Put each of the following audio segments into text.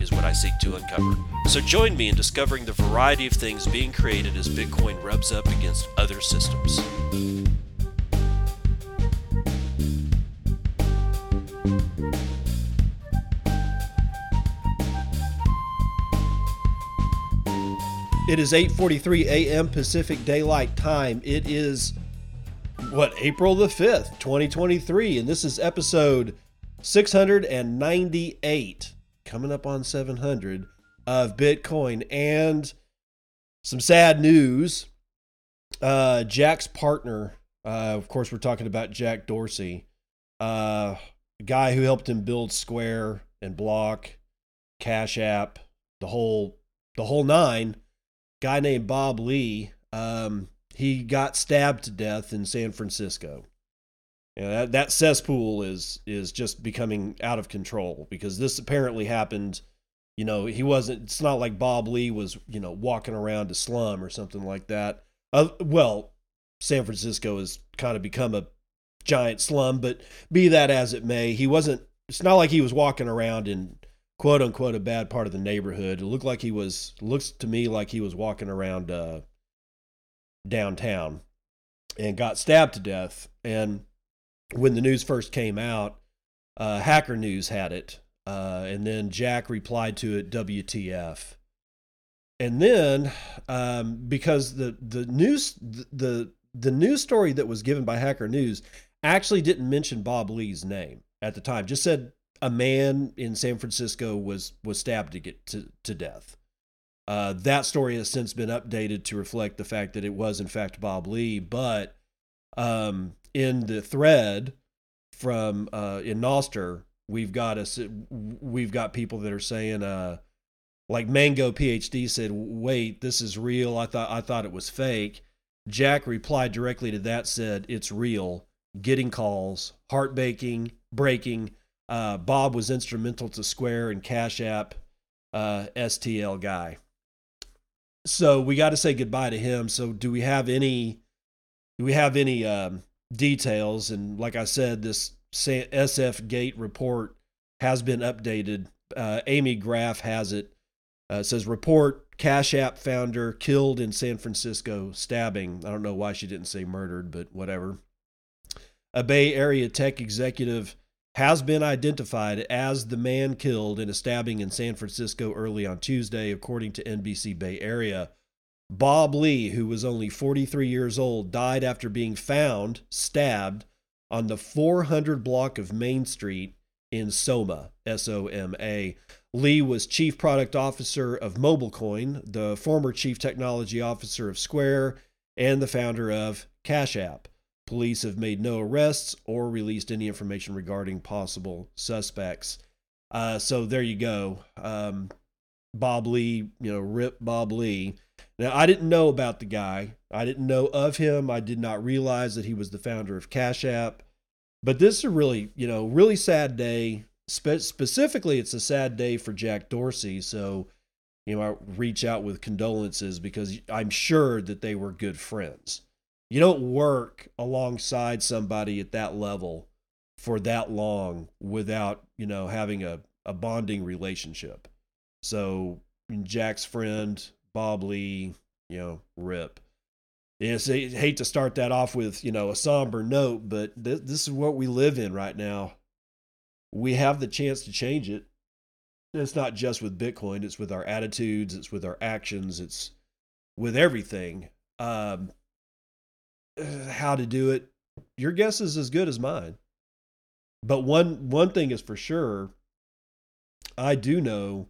is what I seek to uncover. So join me in discovering the variety of things being created as Bitcoin rubs up against other systems. It is 8:43 a.m. Pacific Daylight Time. It is what April the 5th, 2023, and this is episode 698 coming up on 700 of Bitcoin and some sad news. Uh, Jack's partner, uh, of course, we're talking about Jack Dorsey, uh, guy who helped him build Square and Block, Cash App, the whole the whole nine. Guy named Bob Lee. Um, he got stabbed to death in San Francisco. That, that cesspool is is just becoming out of control because this apparently happened. You know, he wasn't. It's not like Bob Lee was, you know, walking around a slum or something like that. Uh, well, San Francisco has kind of become a giant slum, but be that as it may, he wasn't. It's not like he was walking around in quote unquote a bad part of the neighborhood. It looked like he was. Looks to me like he was walking around uh, downtown and got stabbed to death. And when the news first came out, uh, Hacker News had it, uh, and then Jack replied to it, "WTF." And then, um, because the the news the the news story that was given by Hacker News actually didn't mention Bob Lee's name at the time, just said a man in San Francisco was was stabbed to get to, to death. Uh, that story has since been updated to reflect the fact that it was in fact Bob Lee, but um, in the thread from uh, in Nostr, we've got a we've got people that are saying uh, like Mango PhD said, "Wait, this is real. I thought I thought it was fake." Jack replied directly to that, said, "It's real." Getting calls, heartbreaking, breaking. Uh, Bob was instrumental to Square and Cash App, uh, STL guy. So we got to say goodbye to him. So do we have any? Do we have any um, details? And like I said, this SF Gate report has been updated. Uh, Amy Graff has it. Uh, it says report Cash App founder killed in San Francisco stabbing. I don't know why she didn't say murdered, but whatever. A Bay Area tech executive has been identified as the man killed in a stabbing in San Francisco early on Tuesday, according to NBC Bay Area. Bob Lee, who was only 43 years old, died after being found stabbed on the 400 block of Main Street in Soma, S O M A. Lee was chief product officer of MobileCoin, the former chief technology officer of Square, and the founder of Cash App. Police have made no arrests or released any information regarding possible suspects. Uh, so there you go. Um, Bob Lee, you know, rip Bob Lee. Now, I didn't know about the guy. I didn't know of him. I did not realize that he was the founder of Cash App. But this is a really, you know, really sad day. Spe- specifically, it's a sad day for Jack Dorsey. So, you know, I reach out with condolences because I'm sure that they were good friends you don't work alongside somebody at that level for that long without you know having a, a bonding relationship so jack's friend bob lee you know rip. Yes i hate to start that off with you know a somber note but th- this is what we live in right now. We have the chance to change it. It's not just with bitcoin it's with our attitudes it's with our actions it's with everything. Um, how to do it, your guess is as good as mine. But one one thing is for sure, I do know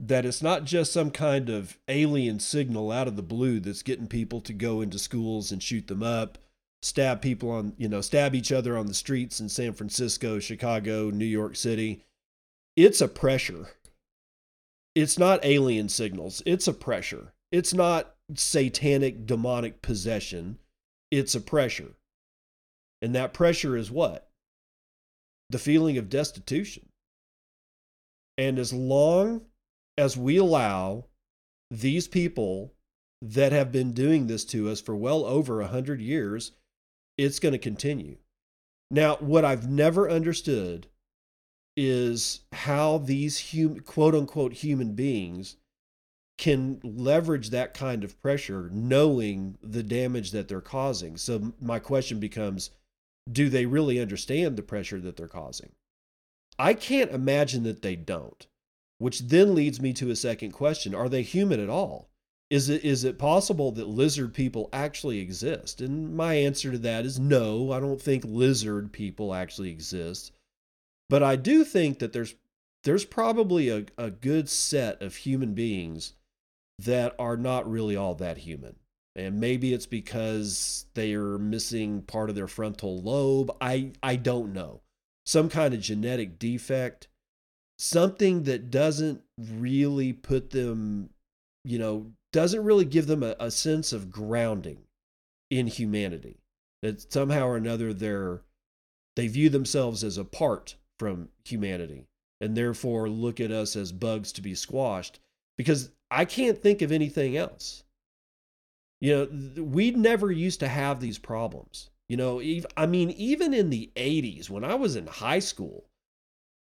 that it's not just some kind of alien signal out of the blue that's getting people to go into schools and shoot them up, stab people on, you know, stab each other on the streets in San Francisco, Chicago, New York City. It's a pressure. It's not alien signals, it's a pressure. It's not satanic demonic possession, it's a pressure. And that pressure is what? The feeling of destitution. And as long as we allow these people that have been doing this to us for well over a hundred years, it's going to continue. Now, what I've never understood is how these hum, quote unquote human beings can leverage that kind of pressure knowing the damage that they're causing. So my question becomes do they really understand the pressure that they're causing? I can't imagine that they don't. Which then leads me to a second question, are they human at all? Is it is it possible that lizard people actually exist? And my answer to that is no, I don't think lizard people actually exist. But I do think that there's there's probably a, a good set of human beings that are not really all that human. And maybe it's because they are missing part of their frontal lobe. I, I don't know. Some kind of genetic defect, something that doesn't really put them, you know, doesn't really give them a, a sense of grounding in humanity. That somehow or another they're they view themselves as apart from humanity and therefore look at us as bugs to be squashed because I can't think of anything else. You know, we never used to have these problems. You know, I mean, even in the 80s, when I was in high school,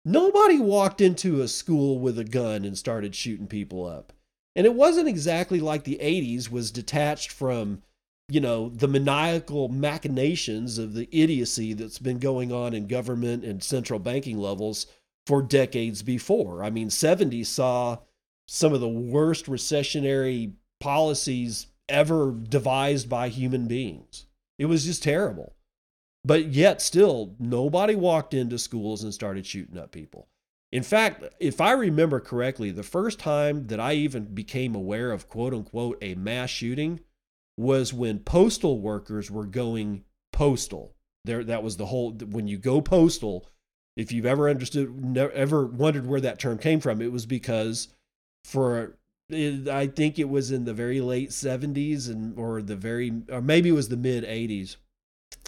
nobody walked into a school with a gun and started shooting people up. And it wasn't exactly like the 80s was detached from, you know, the maniacal machinations of the idiocy that's been going on in government and central banking levels for decades before. I mean, 70s saw some of the worst recessionary policies ever devised by human beings. It was just terrible. But yet, still, nobody walked into schools and started shooting up people. In fact, if I remember correctly, the first time that I even became aware of quote unquote a mass shooting was when postal workers were going postal. There, that was the whole. When you go postal, if you've ever understood, ever wondered where that term came from, it was because for I think it was in the very late 70s and or the very or maybe it was the mid 80s.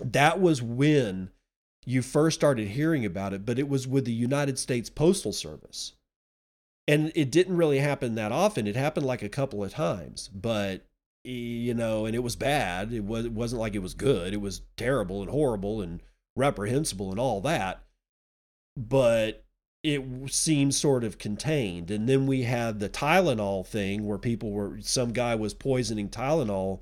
That was when you first started hearing about it, but it was with the United States Postal Service. And it didn't really happen that often. It happened like a couple of times, but you know, and it was bad. It was it wasn't like it was good. It was terrible and horrible and reprehensible and all that. But it seemed sort of contained. And then we had the Tylenol thing where people were some guy was poisoning Tylenol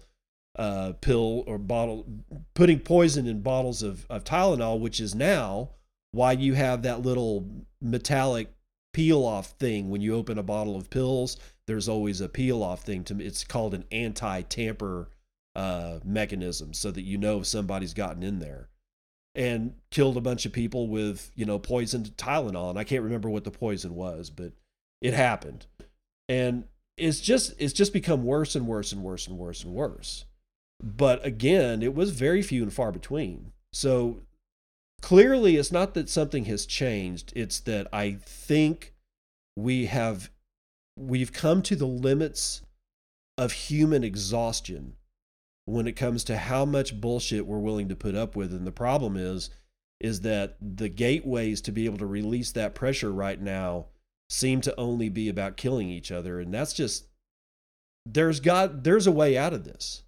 uh, pill or bottle, putting poison in bottles of, of Tylenol, which is now why you have that little metallic peel off thing when you open a bottle of pills. There's always a peel off thing. To it's called an anti tamper uh, mechanism, so that you know if somebody's gotten in there and killed a bunch of people with you know poisoned Tylenol. And I can't remember what the poison was, but it happened, and it's just it's just become worse and worse and worse and worse and worse. But again, it was very few and far between. So clearly, it's not that something has changed, it's that I think we have we've come to the limits of human exhaustion when it comes to how much bullshit we're willing to put up with and the problem is is that the gateways to be able to release that pressure right now seem to only be about killing each other and that's just there's got there's a way out of this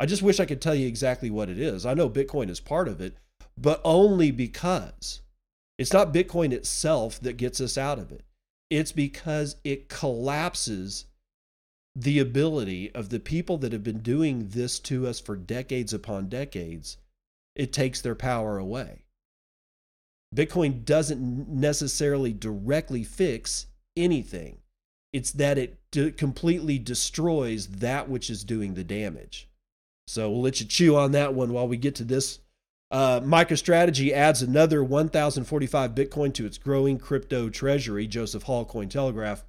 I just wish I could tell you exactly what it is. I know Bitcoin is part of it, but only because it's not Bitcoin itself that gets us out of it. It's because it collapses the ability of the people that have been doing this to us for decades upon decades. It takes their power away. Bitcoin doesn't necessarily directly fix anything. It's that it d- completely destroys that which is doing the damage. So we'll let you chew on that one while we get to this. Uh, MicroStrategy adds another 1,045 Bitcoin to its growing crypto treasury. Joseph Hall, Cointelegraph.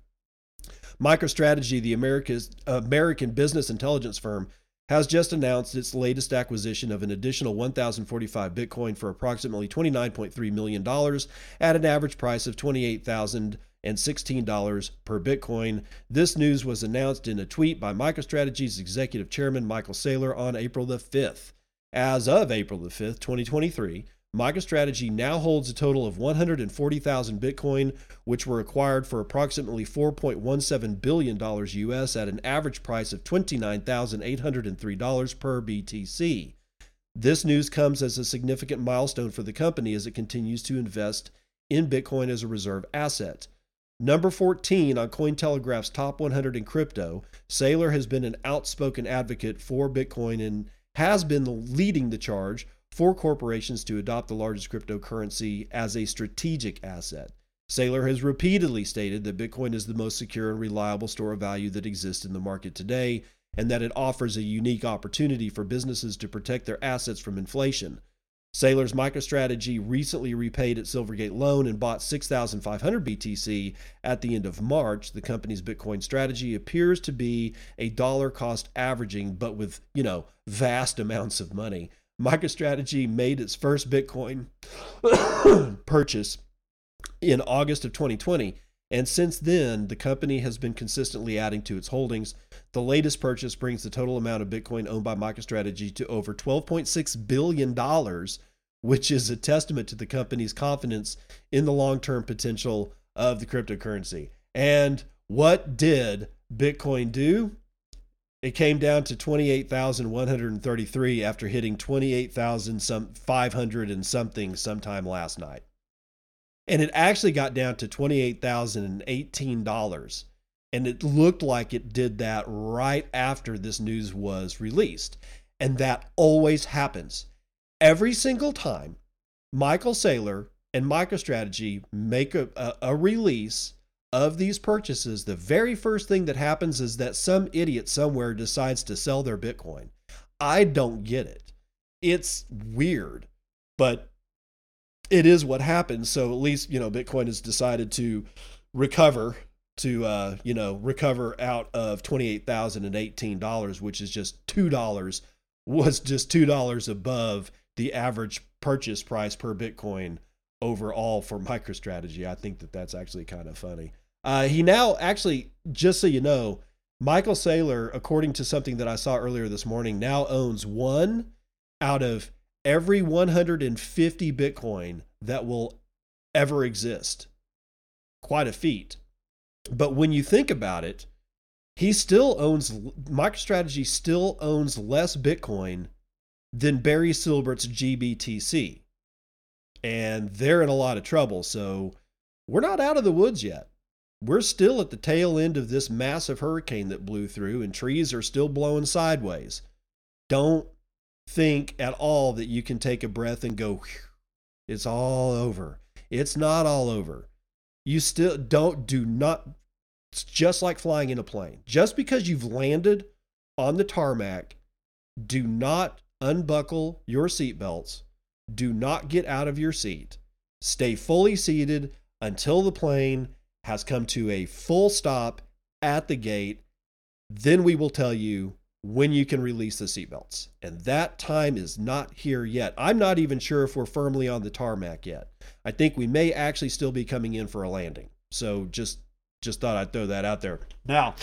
MicroStrategy, the America's, American business intelligence firm, has just announced its latest acquisition of an additional 1,045 Bitcoin for approximately $29.3 million at an average price of 28,000 and $16 per Bitcoin. This news was announced in a tweet by MicroStrategy's executive chairman Michael Saylor on April the 5th. As of April the 5th, 2023, MicroStrategy now holds a total of 140,000 Bitcoin, which were acquired for approximately $4.17 billion US at an average price of $29,803 per BTC. This news comes as a significant milestone for the company as it continues to invest in Bitcoin as a reserve asset. Number 14 on Cointelegraph's top 100 in crypto, Saylor has been an outspoken advocate for Bitcoin and has been leading the charge for corporations to adopt the largest cryptocurrency as a strategic asset. Saylor has repeatedly stated that Bitcoin is the most secure and reliable store of value that exists in the market today, and that it offers a unique opportunity for businesses to protect their assets from inflation. Saylor's MicroStrategy recently repaid its Silvergate loan and bought 6,500 BTC at the end of March. The company's Bitcoin strategy appears to be a dollar cost averaging, but with, you know, vast amounts of money. MicroStrategy made its first Bitcoin purchase in August of 2020. And since then, the company has been consistently adding to its holdings. The latest purchase brings the total amount of Bitcoin owned by MicroStrategy to over $12.6 billion, which is a testament to the company's confidence in the long term potential of the cryptocurrency. And what did Bitcoin do? It came down to 28,133 after hitting 28,000 some 500 and something sometime last night. And it actually got down to $28,018. And it looked like it did that right after this news was released. And that always happens. Every single time Michael Saylor and MicroStrategy make a, a, a release of these purchases, the very first thing that happens is that some idiot somewhere decides to sell their Bitcoin. I don't get it. It's weird, but it is what happens. So at least, you know, Bitcoin has decided to recover to uh, you know, recover out of $28,018, which is just $2 was just $2 above the average purchase price per Bitcoin overall for MicroStrategy. I think that that's actually kind of funny. Uh, he now actually, just so you know, Michael Saylor, according to something that I saw earlier this morning, now owns one out of every 150 Bitcoin that will ever exist. Quite a feat. But when you think about it, he still owns, MicroStrategy still owns less Bitcoin than Barry Silbert's GBTC. And they're in a lot of trouble. So we're not out of the woods yet we're still at the tail end of this massive hurricane that blew through, and trees are still blowing sideways. Don't think at all that you can take a breath and go, it's all over. It's not all over. You still don't, do not, it's just like flying in a plane. Just because you've landed on the tarmac, do not unbuckle your seatbelts. Do not get out of your seat. Stay fully seated until the plane has come to a full stop at the gate, then we will tell you when you can release the seatbelts. And that time is not here yet. I'm not even sure if we're firmly on the tarmac yet. I think we may actually still be coming in for a landing. So just just thought I'd throw that out there. Now,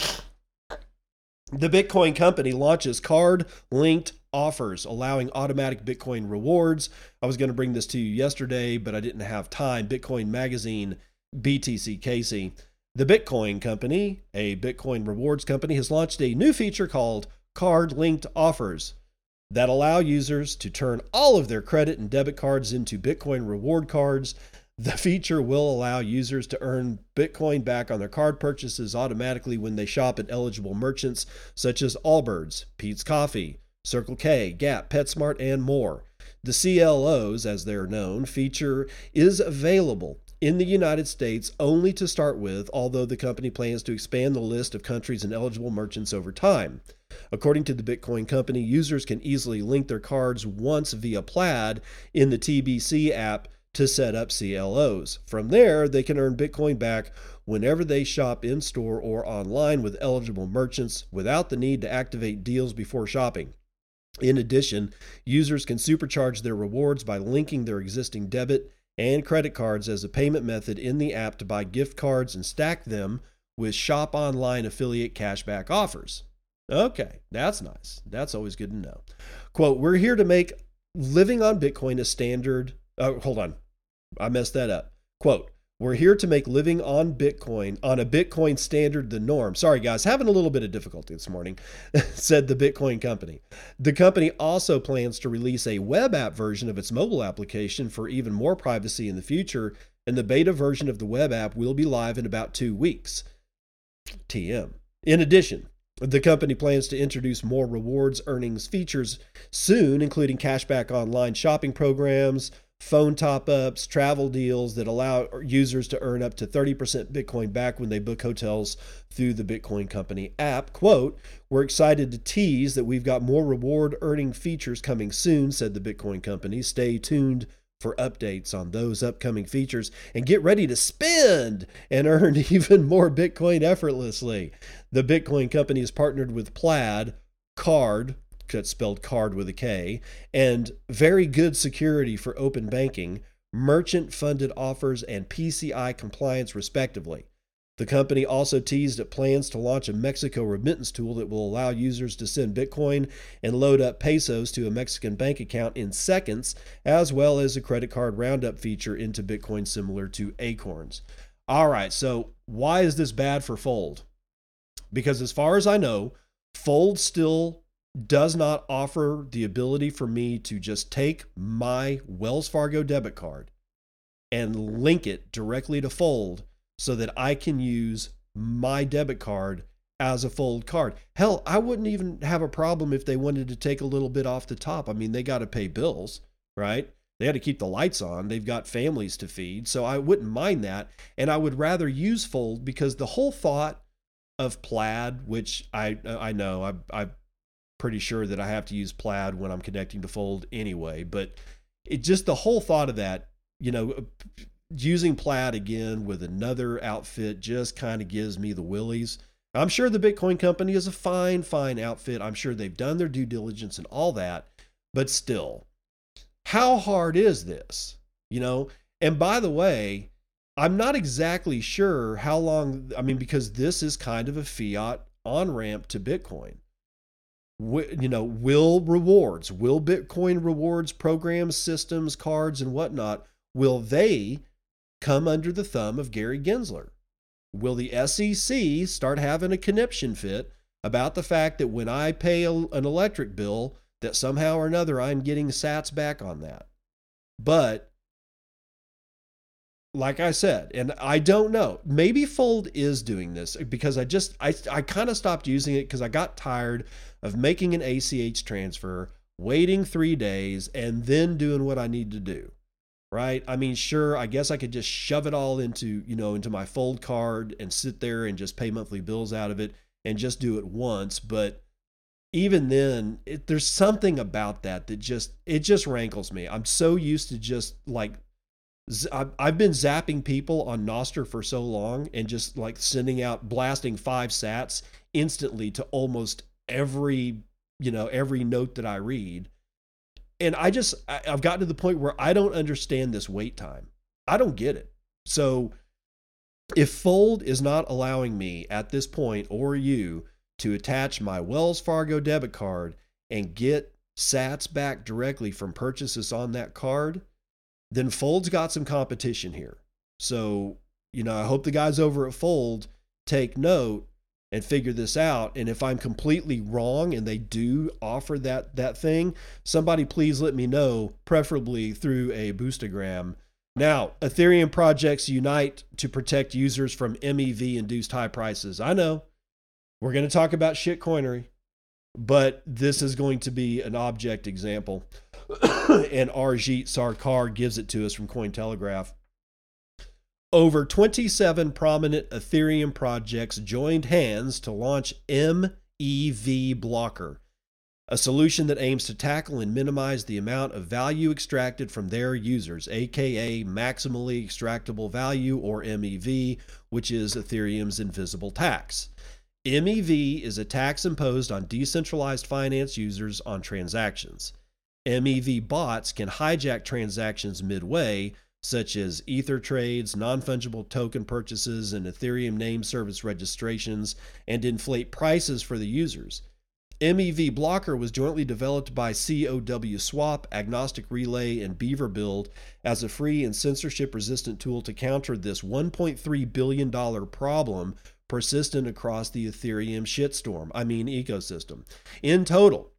the Bitcoin company launches card linked offers allowing automatic Bitcoin rewards. I was going to bring this to you yesterday, but I didn't have time. Bitcoin Magazine BTC Casey. The Bitcoin Company, a Bitcoin rewards company, has launched a new feature called Card Linked Offers that allow users to turn all of their credit and debit cards into Bitcoin reward cards. The feature will allow users to earn Bitcoin back on their card purchases automatically when they shop at eligible merchants such as Allbirds, Peet's Coffee, Circle K, Gap, PetSmart, and more. The CLOs, as they're known, feature is available in the United States only to start with, although the company plans to expand the list of countries and eligible merchants over time. According to the Bitcoin company, users can easily link their cards once via Plaid in the TBC app to set up CLOs. From there, they can earn Bitcoin back whenever they shop in store or online with eligible merchants without the need to activate deals before shopping. In addition, users can supercharge their rewards by linking their existing debit and credit cards as a payment method in the app to buy gift cards and stack them with shop online affiliate cashback offers. Okay, that's nice. That's always good to know. Quote, we're here to make living on Bitcoin a standard. Oh, hold on. I messed that up. Quote, we're here to make living on Bitcoin, on a Bitcoin standard, the norm. Sorry, guys, having a little bit of difficulty this morning, said the Bitcoin company. The company also plans to release a web app version of its mobile application for even more privacy in the future, and the beta version of the web app will be live in about two weeks. TM. In addition, the company plans to introduce more rewards earnings features soon, including cashback online shopping programs, phone top ups, travel deals that allow users to earn up to 30% Bitcoin back when they book hotels through the Bitcoin Company app. Quote, We're excited to tease that we've got more reward earning features coming soon, said the Bitcoin Company. Stay tuned for updates on those upcoming features and get ready to spend and earn even more Bitcoin effortlessly. The Bitcoin Company has partnered with Plaid, Card, that's spelled card with a K, and very good security for open banking, merchant funded offers, and PCI compliance, respectively. The company also teased it plans to launch a Mexico remittance tool that will allow users to send Bitcoin and load up pesos to a Mexican bank account in seconds, as well as a credit card roundup feature into Bitcoin similar to Acorns. All right, so why is this bad for Fold? Because as far as I know, Fold still does not offer the ability for me to just take my Wells Fargo debit card and link it directly to Fold so that I can use my debit card as a fold card. Hell, I wouldn't even have a problem if they wanted to take a little bit off the top. I mean, they got to pay bills, right? They had to keep the lights on. They've got families to feed. So I wouldn't mind that. And I would rather use Fold because the whole thought of Plaid, which I I know I I'm pretty sure that I have to use Plaid when I'm connecting to Fold anyway, but it just the whole thought of that, you know, uh, using plaid again with another outfit just kind of gives me the willies. I'm sure the Bitcoin company is a fine, fine outfit. I'm sure they've done their due diligence and all that, but still, how hard is this? You know, and by the way, I'm not exactly sure how long, I mean, because this is kind of a fiat on ramp to Bitcoin. You know, will rewards, will Bitcoin rewards programs, systems, cards, and whatnot, will they come under the thumb of Gary Gensler? Will the SEC start having a conniption fit about the fact that when I pay a, an electric bill, that somehow or another I'm getting sats back on that? But like I said, and I don't know, maybe Fold is doing this because I just I I kind of stopped using it because I got tired of making an ACH transfer, waiting three days, and then doing what I need to do right? I mean, sure, I guess I could just shove it all into, you know, into my fold card and sit there and just pay monthly bills out of it and just do it once, but even then, it, there's something about that that just it just rankles me. I'm so used to just like I've been zapping people on Nostr for so long and just like sending out blasting five sats instantly to almost every you know every note that I read and I just I've gotten to the point where I don't understand this wait time. I don't get it. So if Fold is not allowing me at this point or you to attach my Wells Fargo debit card and get sats back directly from purchases on that card, then Fold's got some competition here. So, you know, I hope the guys over at Fold take note and figure this out. And if i'm completely wrong and they do offer that that thing somebody please let me know preferably through a boostagram. Now ethereum projects unite to protect users from mev induced high prices. I know. We're going to talk about shit coinery but this is going to be an object example and Arijit Sarkar gives it to us from Cointelegraph. Over 27 prominent Ethereum projects joined hands to launch MEV Blocker, a solution that aims to tackle and minimize the amount of value extracted from their users, aka maximally extractable value or MEV, which is Ethereum's invisible tax. MEV is a tax imposed on decentralized finance users on transactions. MEV bots can hijack transactions midway such as Ether trades, non fungible token purchases, and Ethereum name service registrations, and inflate prices for the users. MEV Blocker was jointly developed by COW Swap, Agnostic Relay, and Beaver Build as a free and censorship resistant tool to counter this $1.3 billion problem persistent across the Ethereum shitstorm, I mean ecosystem. In total,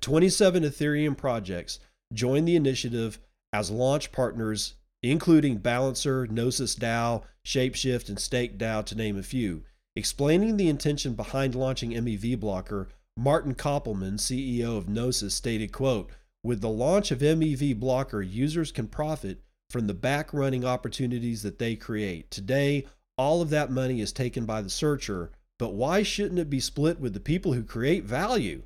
27 Ethereum projects joined the initiative as launch partners, including Balancer, Gnosis DAO, Shapeshift, and Stake DAO, to name a few. Explaining the intention behind launching MEV Blocker, Martin Köppelmann, CEO of Gnosis, stated, quote, with the launch of MEV Blocker, users can profit from the back running opportunities that they create. Today, all of that money is taken by the searcher, but why shouldn't it be split with the people who create value?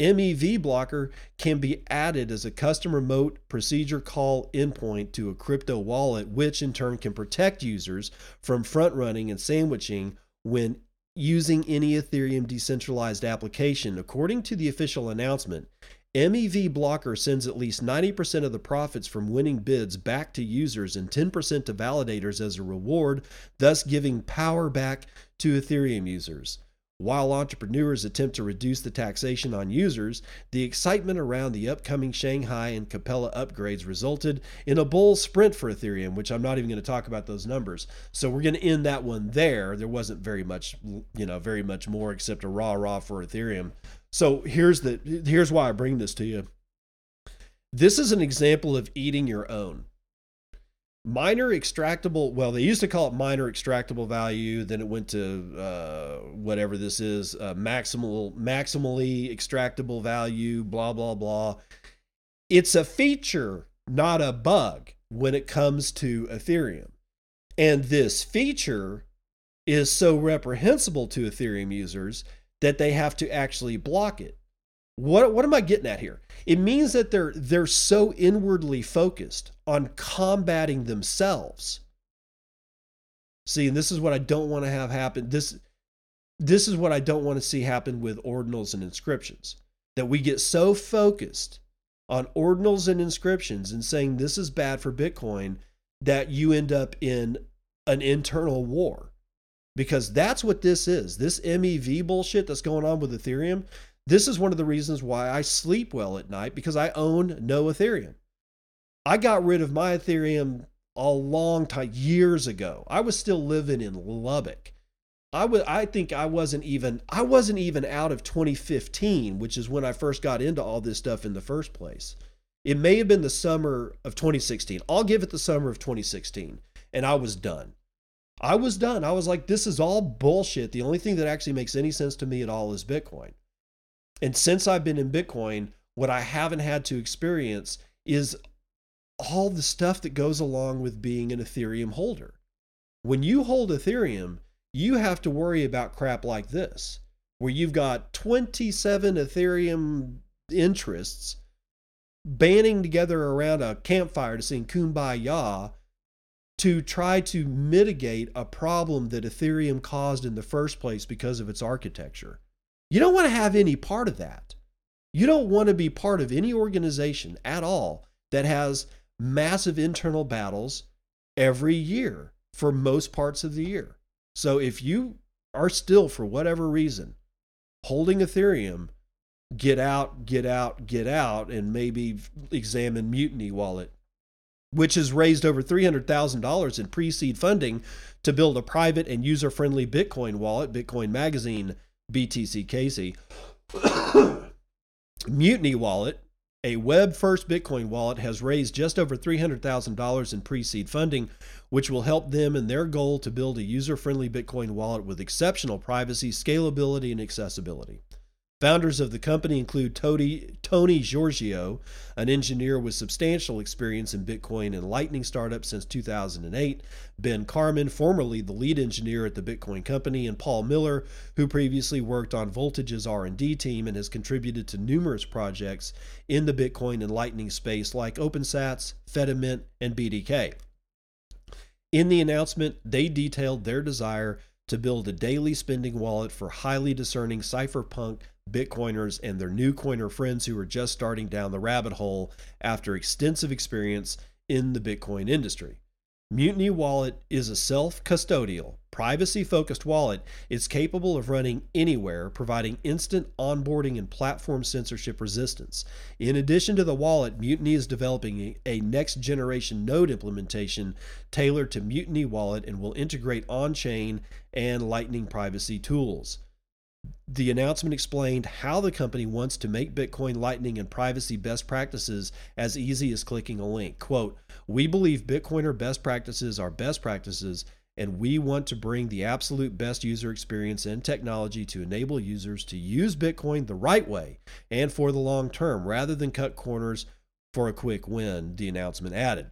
MEV blocker can be added as a custom remote procedure call endpoint to a crypto wallet, which in turn can protect users from front running and sandwiching when using any Ethereum decentralized application. According to the official announcement, MEV Blocker sends at least 90% of the profits from winning bids back to users and 10% to validators as a reward, thus giving power back to Ethereum users. While entrepreneurs attempt to reduce the taxation on users, the excitement around the upcoming Shanghai and Capella upgrades resulted in a bull sprint for Ethereum, which I'm not even going to talk about those numbers. So we're going to end that one there. There wasn't very much, you know, very much more except a rah rah for Ethereum. So here's the here's why I bring this to you. This is an example of eating your own. Miner extractable well they used to call it miner extractable value then it went to uh, whatever this is uh, maximal maximally extractable value blah blah blah. It's a feature not a bug when it comes to ethereum. And this feature is so reprehensible to ethereum users that they have to actually block it what what am I getting at here? It means that they're they're so inwardly focused on combating themselves. See, and this is what I don't want to have happen. This this is what I don't want to see happen with ordinals and inscriptions. That we get so focused on ordinals and inscriptions and saying this is bad for Bitcoin that you end up in an internal war. Because that's what this is. This MEV bullshit that's going on with Ethereum, this is one of the reasons why I sleep well at night because I own no Ethereum. I got rid of my Ethereum a long time years ago. I was still living in Lubbock. I was I think I wasn't even I wasn't even out of 2015, which is when I first got into all this stuff in the first place. It may have been the summer of 2016. I'll give it the summer of 2016 and I was done. I was done. I was like this is all bullshit. The only thing that actually makes any sense to me at all is Bitcoin. And since I've been in Bitcoin, what I haven't had to experience is all the stuff that goes along with being an Ethereum holder. When you hold Ethereum, you have to worry about crap like this, where you've got 27 Ethereum interests banding together around a campfire to sing Kumbaya to try to mitigate a problem that Ethereum caused in the first place because of its architecture. You don't want to have any part of that. You don't want to be part of any organization at all that has massive internal battles every year for most parts of the year. So if you are still, for whatever reason, holding Ethereum, get out, get out, get out, and maybe examine Mutiny Wallet, which has raised over $300,000 in pre seed funding to build a private and user friendly Bitcoin wallet, Bitcoin Magazine BTC Casey. Mutiny Wallet, a web first Bitcoin wallet, has raised just over $300,000 in pre seed funding, which will help them in their goal to build a user friendly Bitcoin wallet with exceptional privacy, scalability, and accessibility. Founders of the company include Tony, Tony Giorgio, an engineer with substantial experience in Bitcoin and Lightning startups since 2008, Ben Carman, formerly the lead engineer at the Bitcoin company, and Paul Miller, who previously worked on Voltage's R&D team and has contributed to numerous projects in the Bitcoin and Lightning space like OpenSats, Fedimint, and BDK. In the announcement, they detailed their desire to build a daily spending wallet for highly discerning cypherpunk Bitcoiners and their new coiner friends who are just starting down the rabbit hole after extensive experience in the Bitcoin industry. Mutiny Wallet is a self custodial, privacy focused wallet. It's capable of running anywhere, providing instant onboarding and platform censorship resistance. In addition to the wallet, Mutiny is developing a next generation node implementation tailored to Mutiny Wallet and will integrate on chain and Lightning privacy tools. The announcement explained how the company wants to make Bitcoin Lightning and privacy best practices as easy as clicking a link. Quote, We believe Bitcoiner best practices are best practices, and we want to bring the absolute best user experience and technology to enable users to use Bitcoin the right way and for the long term rather than cut corners for a quick win, the announcement added.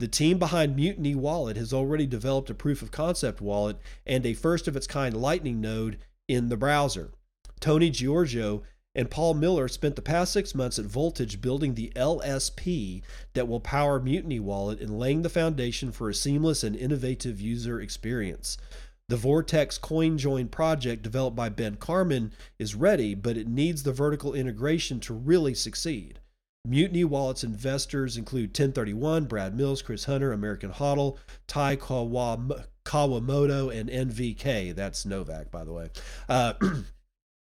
The team behind Mutiny Wallet has already developed a proof of concept wallet and a first of its kind Lightning node in the browser. Tony Giorgio and Paul Miller spent the past six months at Voltage building the LSP that will power Mutiny Wallet and laying the foundation for a seamless and innovative user experience. The Vortex CoinJoin project developed by Ben Carman is ready, but it needs the vertical integration to really succeed. Mutiny Wallet's investors include 1031, Brad Mills, Chris Hunter, American HODL, Tai Kawamoto, and NVK. That's Novak, by the way. Uh,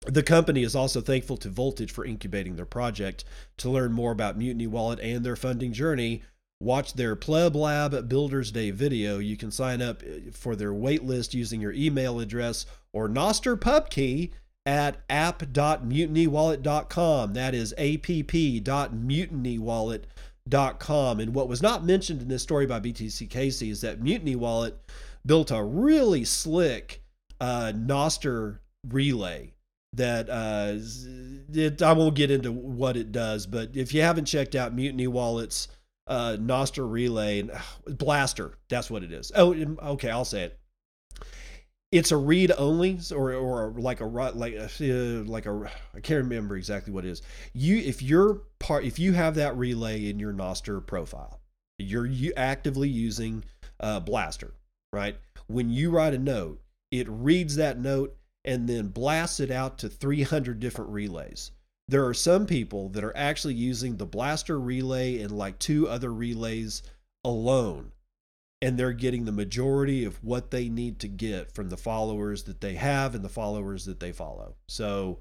The company is also thankful to Voltage for incubating their project. To learn more about Mutiny Wallet and their funding journey, watch their Pleb Lab Builders Day video. You can sign up uh, for their waitlist using your email address or Nostr pub key at app.mutinywallet.com. That is app.mutinywallet.com. And what was not mentioned in this story by BTC Casey is that Mutiny Wallet built a really slick uh, Nostr relay that uh, it, I won't get into what it does, but if you haven't checked out Mutiny Wallet's uh, Nostr Relay uh, Blastr, that's what it is. Oh, okay, I'll say it. It's a read only, or or like a like a, uh, like a I can't remember exactly what it is. You if you're part if you have that relay in your Nostr profile, you're you actively using uh, Blastr, right? When you write a note, it reads that note and then blasts it out to 300 different relays. There are some people that are actually using the blastr relay and like two other relays alone. And they're getting the majority of what they need to get from the followers that they have and the followers that they follow. So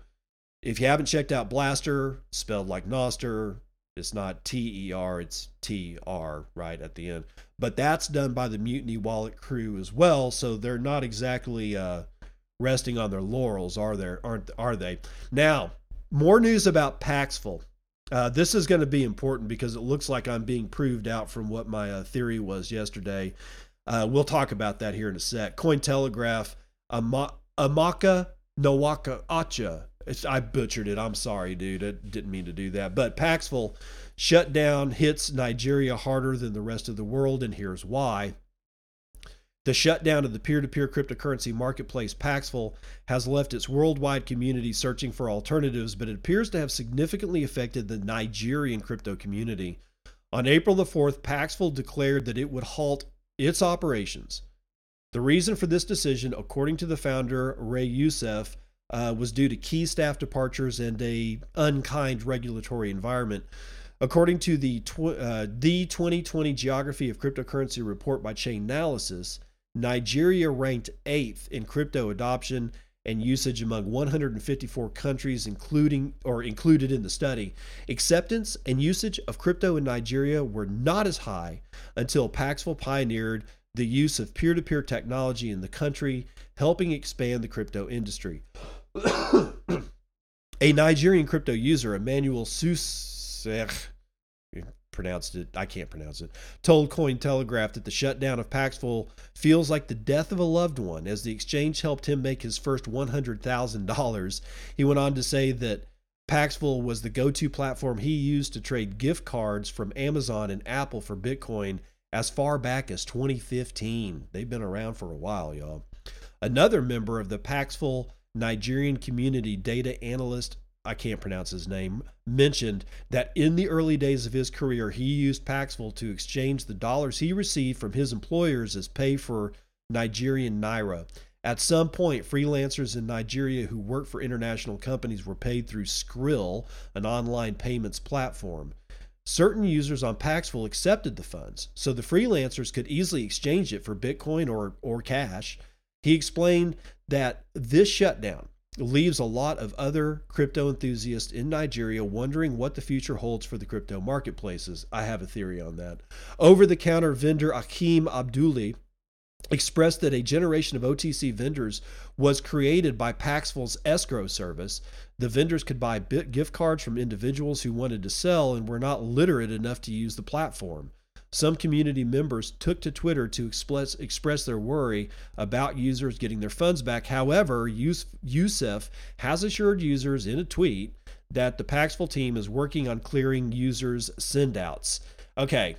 if you haven't checked out Blastr, spelled like Nostr, it's not T E R, it's T R right at the end. But that's done by the Mutiny Wallet crew as well. So they're not exactly uh, resting on their laurels, are there? Aren't are they? Now, more news about Paxful. Uh, this is going to be important because it looks like I'm being proved out from what my uh, theory was yesterday. Uh, we'll talk about that here in a sec. Cointelegraph, Ama- Amaka Nawaka Acha. It's, I butchered it. I'm sorry, dude. I didn't mean to do that. But Paxful shutdown hits Nigeria harder than the rest of the world, and here's why. The shutdown of the peer to peer cryptocurrency marketplace Paxful has left its worldwide community searching for alternatives, but it appears to have significantly affected the Nigerian crypto community. On April the 4th, Paxful declared that it would halt its operations. The reason for this decision, according to the founder, Ray Youssef, uh, was due to key staff departures and a unkind regulatory environment. According to the, tw- uh, the 2020 Geography of Cryptocurrency report by Chainalysis, Nigeria ranked eighth in crypto adoption and usage among 154 countries including or included in the study. Acceptance and usage of crypto in Nigeria were not as high until Paxful pioneered the use of peer-to-peer technology in the country, helping expand the crypto industry. a Nigerian crypto user, Emmanuel Susek, pronounced it. I can't pronounce it. Told Cointelegraph that the shutdown of Paxful feels like the death of a loved one, as the exchange helped him make his first $100,000. He went on to say that Paxful was the go-to platform he used to trade gift cards from Amazon and Apple for Bitcoin as far back as 2015. They've been around for a while, y'all. Another member of the Paxful Nigerian community data analyst I can't pronounce his name, mentioned that in the early days of his career, he used Paxful to exchange the dollars he received from his employers as pay for Nigerian Naira. At some point, freelancers in Nigeria who worked for international companies were paid through Skrill, an online payments platform. certain users on Paxful accepted the funds, so the freelancers could easily exchange it for Bitcoin or, or cash. He explained that this shutdown leaves a lot of other crypto enthusiasts in Nigeria wondering what the future holds for the crypto marketplaces. I have a theory on that. Over the counter vendor Akeem Abduli expressed that a generation of OTC vendors was created by Paxful's escrow service. The vendors could buy gift cards from individuals who wanted to sell and were not literate enough to use the platform. Some community members took to Twitter to express, express their worry about users getting their funds back. However, Youssef has assured users in a tweet that the Paxful team is working on clearing users' sendouts. Okay.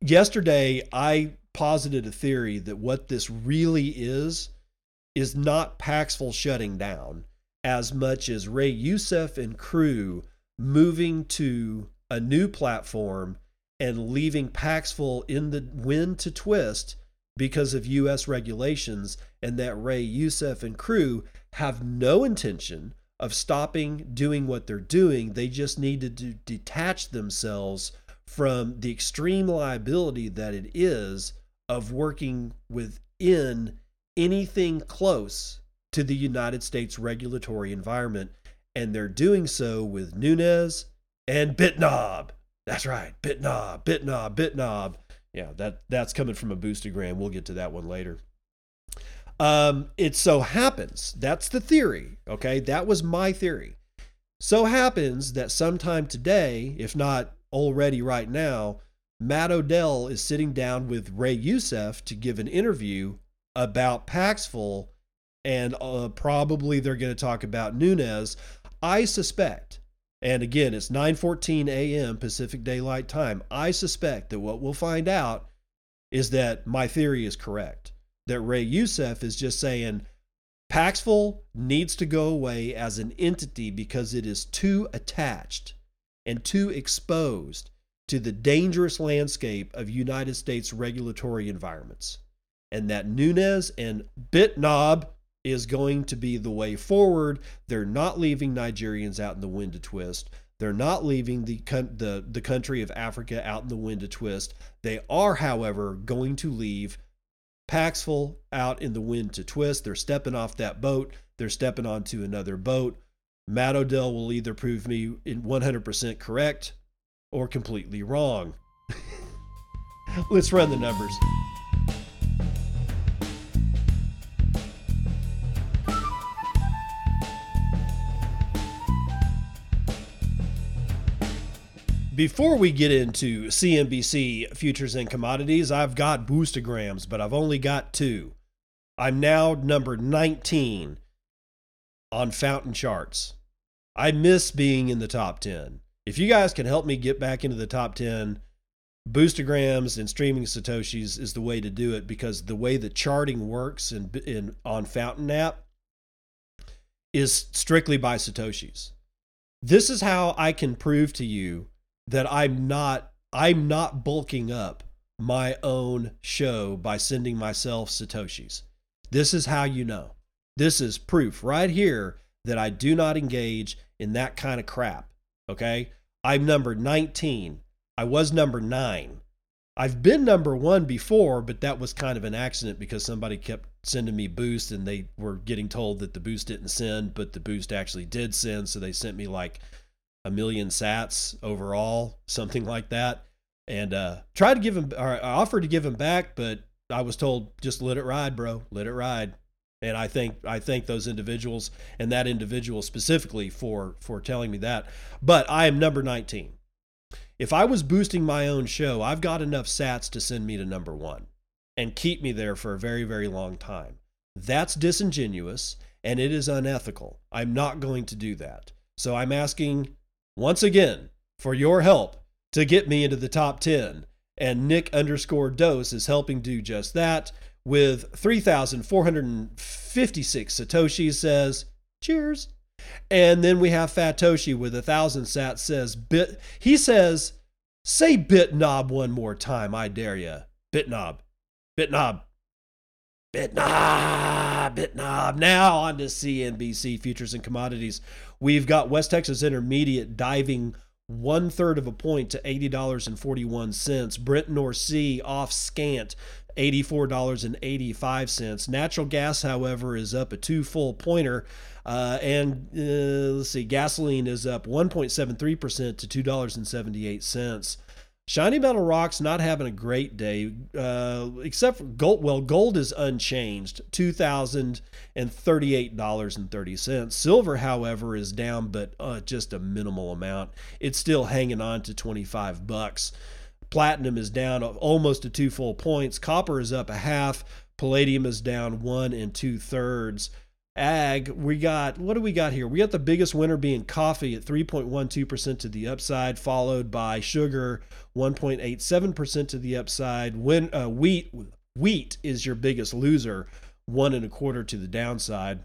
Yesterday, I posited a theory that what this really is is not Paxful shutting down as much as Ray Youssef and crew moving to a new platform and leaving Paxful in the wind to twist because of US regulations, and that Ray Youssef and crew have no intention of stopping doing what they're doing. They just need to detach themselves from the extreme liability that it is of working within anything close to the United States regulatory environment. And they're doing so with Noones and Bitnob. That's right, Bitnob, Bitnob, Bitnob. Yeah, that that's coming from a boostagram. We'll get to that one later. Um, it so happens that's the theory. Okay, that was my theory. So happens that sometime today, if not already right now, Matt Odell is sitting down with Ray Youssef to give an interview about Paxful, and uh, probably they're going to talk about Noones. I suspect, and again, it's 9:14 a.m. Pacific Daylight Time. I suspect that what we'll find out is that my theory is correct. That Ray Youssef is just saying Paxful needs to go away as an entity because it is too attached and too exposed to the dangerous landscape of United States regulatory environments. And that Noones and Bitnob is going to be the way forward. They're not leaving Nigerians out in the wind to twist. They're not leaving the, the, the country of Africa out in the wind to twist. They are, however, going to leave Paxful out in the wind to twist. They're stepping off that boat. They're stepping onto another boat. Matt Odell will either prove me 100% correct or completely wrong. Let's run the numbers. Before we get into CNBC futures and commodities, I've got boostograms, but I've only got two. I'm now number 19 on fountain charts. I miss being in the top 10 if you guys can help me get back into the top 10 boostograms and streaming satoshis is the way to do it because the way the charting works in, in on fountain app is strictly by satoshis this is how i can prove to you that i'm not i'm not bulking up my own show by sending myself satoshis this is how you know this is proof right here that i do not engage in that kind of crap Okay. I'm number 19. I was number nine. I've been number one before, but that was kind of an accident because somebody kept sending me boost and they were getting told that the boost didn't send, but the boost actually did send. So they sent me like a million sats overall, something like that. And uh, tried to give him, or I offered to give him back, but I was told just let it ride, bro. Let it ride and I think I thank those individuals and that individual specifically for for telling me that. But I am number 19. If I was boosting my own show, I've got enough sats to send me to number 1 and keep me there for a very very long time. That's disingenuous and it is unethical. I'm not going to do that. So I'm asking once again for your help to get me into the top 10. And Nick underscore dose is helping do just that with 3,456 Satoshi says, cheers. And then we have Fatoshi with a thousand sats says, bit. He says, say Bitnob one more time. I dare you. Bitnob. Bitnob. Bitnob. Bitnob. Now on to CNBC futures and commodities. We've got West Texas Intermediate diving one third of a point to $80.41. Brent North Sea off scant $84.85. Natural gas, however, is up a two full pointer. Uh, and uh, let's see, gasoline is up 1.73% to $2.78. Shiny Metal Rock's not having a great day, uh, except for gold. Well, gold is unchanged, two thousand and thirty-eight dollars and thirty cents. Silver, however, is down, but uh, just a minimal amount. It's still hanging on to twenty-five bucks. Platinum is down almost to two full points. Copper is up a half. Palladium is down one and two thirds. Ag, we got what do we got here? We got the biggest winner being coffee at 3.12% to the upside, followed by sugar 1.87% to the upside. When uh, wheat wheat is your biggest loser, one and a quarter to the downside.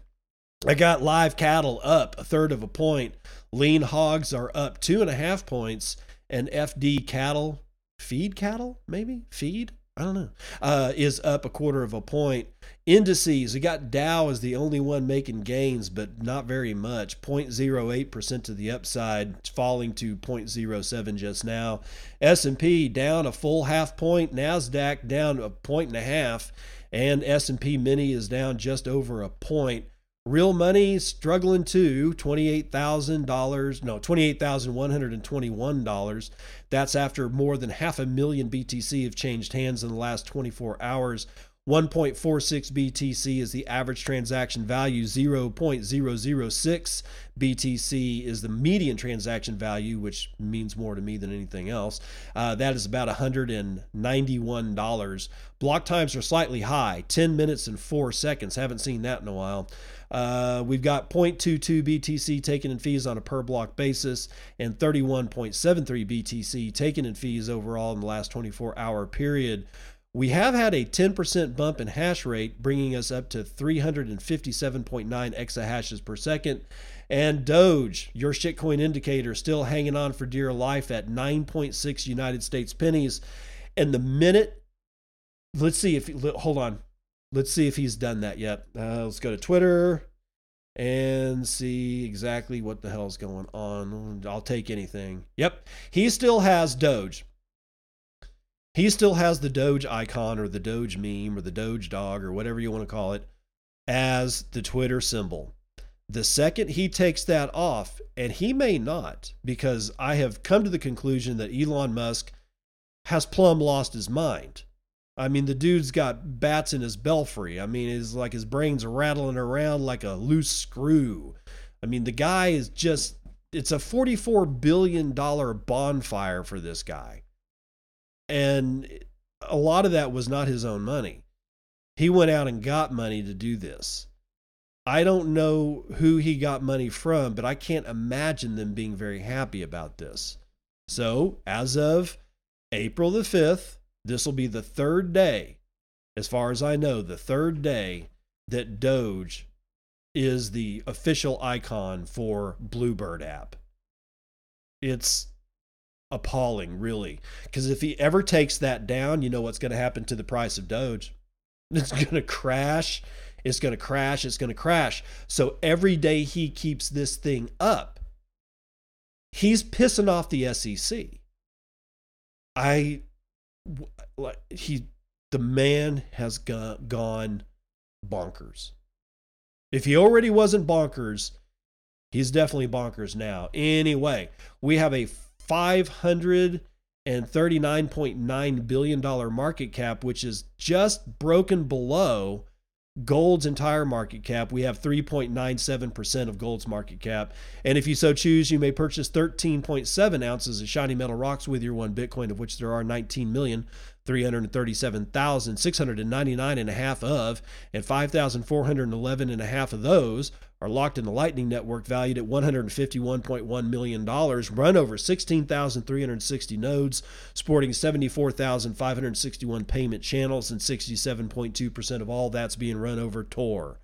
I got live cattle up a third of a point. Lean hogs are up two and a half points, and FD cattle feed cattle, maybe feed. I don't know. Uh, is up a quarter of a point. Indices, we got Dow as the only one making gains, but not very much. 0.08% to the upside, falling to 0.07 just now. S&P down a full half point. Nasdaq down a point and a half, and S&P Mini is down just over a point. Real money struggling too, $28,000, no, $28,121. That's after more than half a million BTC have changed hands in the last 24 hours. 1.46 BTC is the average transaction value, 0.006 BTC is the median transaction value, which means more to me than anything else. Uh, that is about $191. Block times are slightly high, 10 minutes and 4 seconds. Haven't seen that in a while. Uh, we've got 0.22 BTC taken in fees on a per block basis and 31.73 BTC taken in fees overall in the last 24 hour period. We have had a 10% bump in hash rate, bringing us up to 357.9 exahashes per second. And Doge, your shitcoin indicator, still hanging on for dear life at 9.6 United States pennies. And the minute, let's see if, hold on, Let's see if he's done that yet. Uh, let's go to Twitter and see exactly what the hell's going on. I'll take anything. Yep, he still has Doge. He still has the Doge icon or the Doge meme or the Doge dog or whatever you want to call it as the Twitter symbol. The second he takes that off, and he may not, because I have come to the conclusion that Elon Musk has plumb lost his mind. I mean, the dude's got bats in his belfry. I mean, it's like his brain's rattling around like a loose screw. I mean, the guy is just, it's a $44 billion bonfire for this guy. And a lot of that was not his own money. He went out and got money to do this. I don't know who he got money from, but I can't imagine them being very happy about this. So, as of April the 5th, this will be the third day, as far as I know, the third day that Doge is the official icon for Bluebird app. It's appalling, really. Because if he ever takes that down, you know what's going to happen to the price of Doge? It's going to crash. It's going to crash. It's going to crash. So every day he keeps this thing up, he's pissing off the SEC. I like he the man has gone, gone bonkers. If he already wasn't bonkers, he's definitely bonkers now. Anyway, we have a 539.9 billion dollar market cap which is just broken below Gold's entire market cap. We have 3.97% of Gold's market cap. And if you so choose, you may purchase 13.7 ounces of shiny metal rocks with your one Bitcoin, of which there are 19 million. 337,699 and a half of, and 5,411 and a half of those are locked in the Lightning Network valued at $151.1 million, run over 16,360 nodes, sporting 74,561 payment channels, and 67.2% of all that's being run over Tor.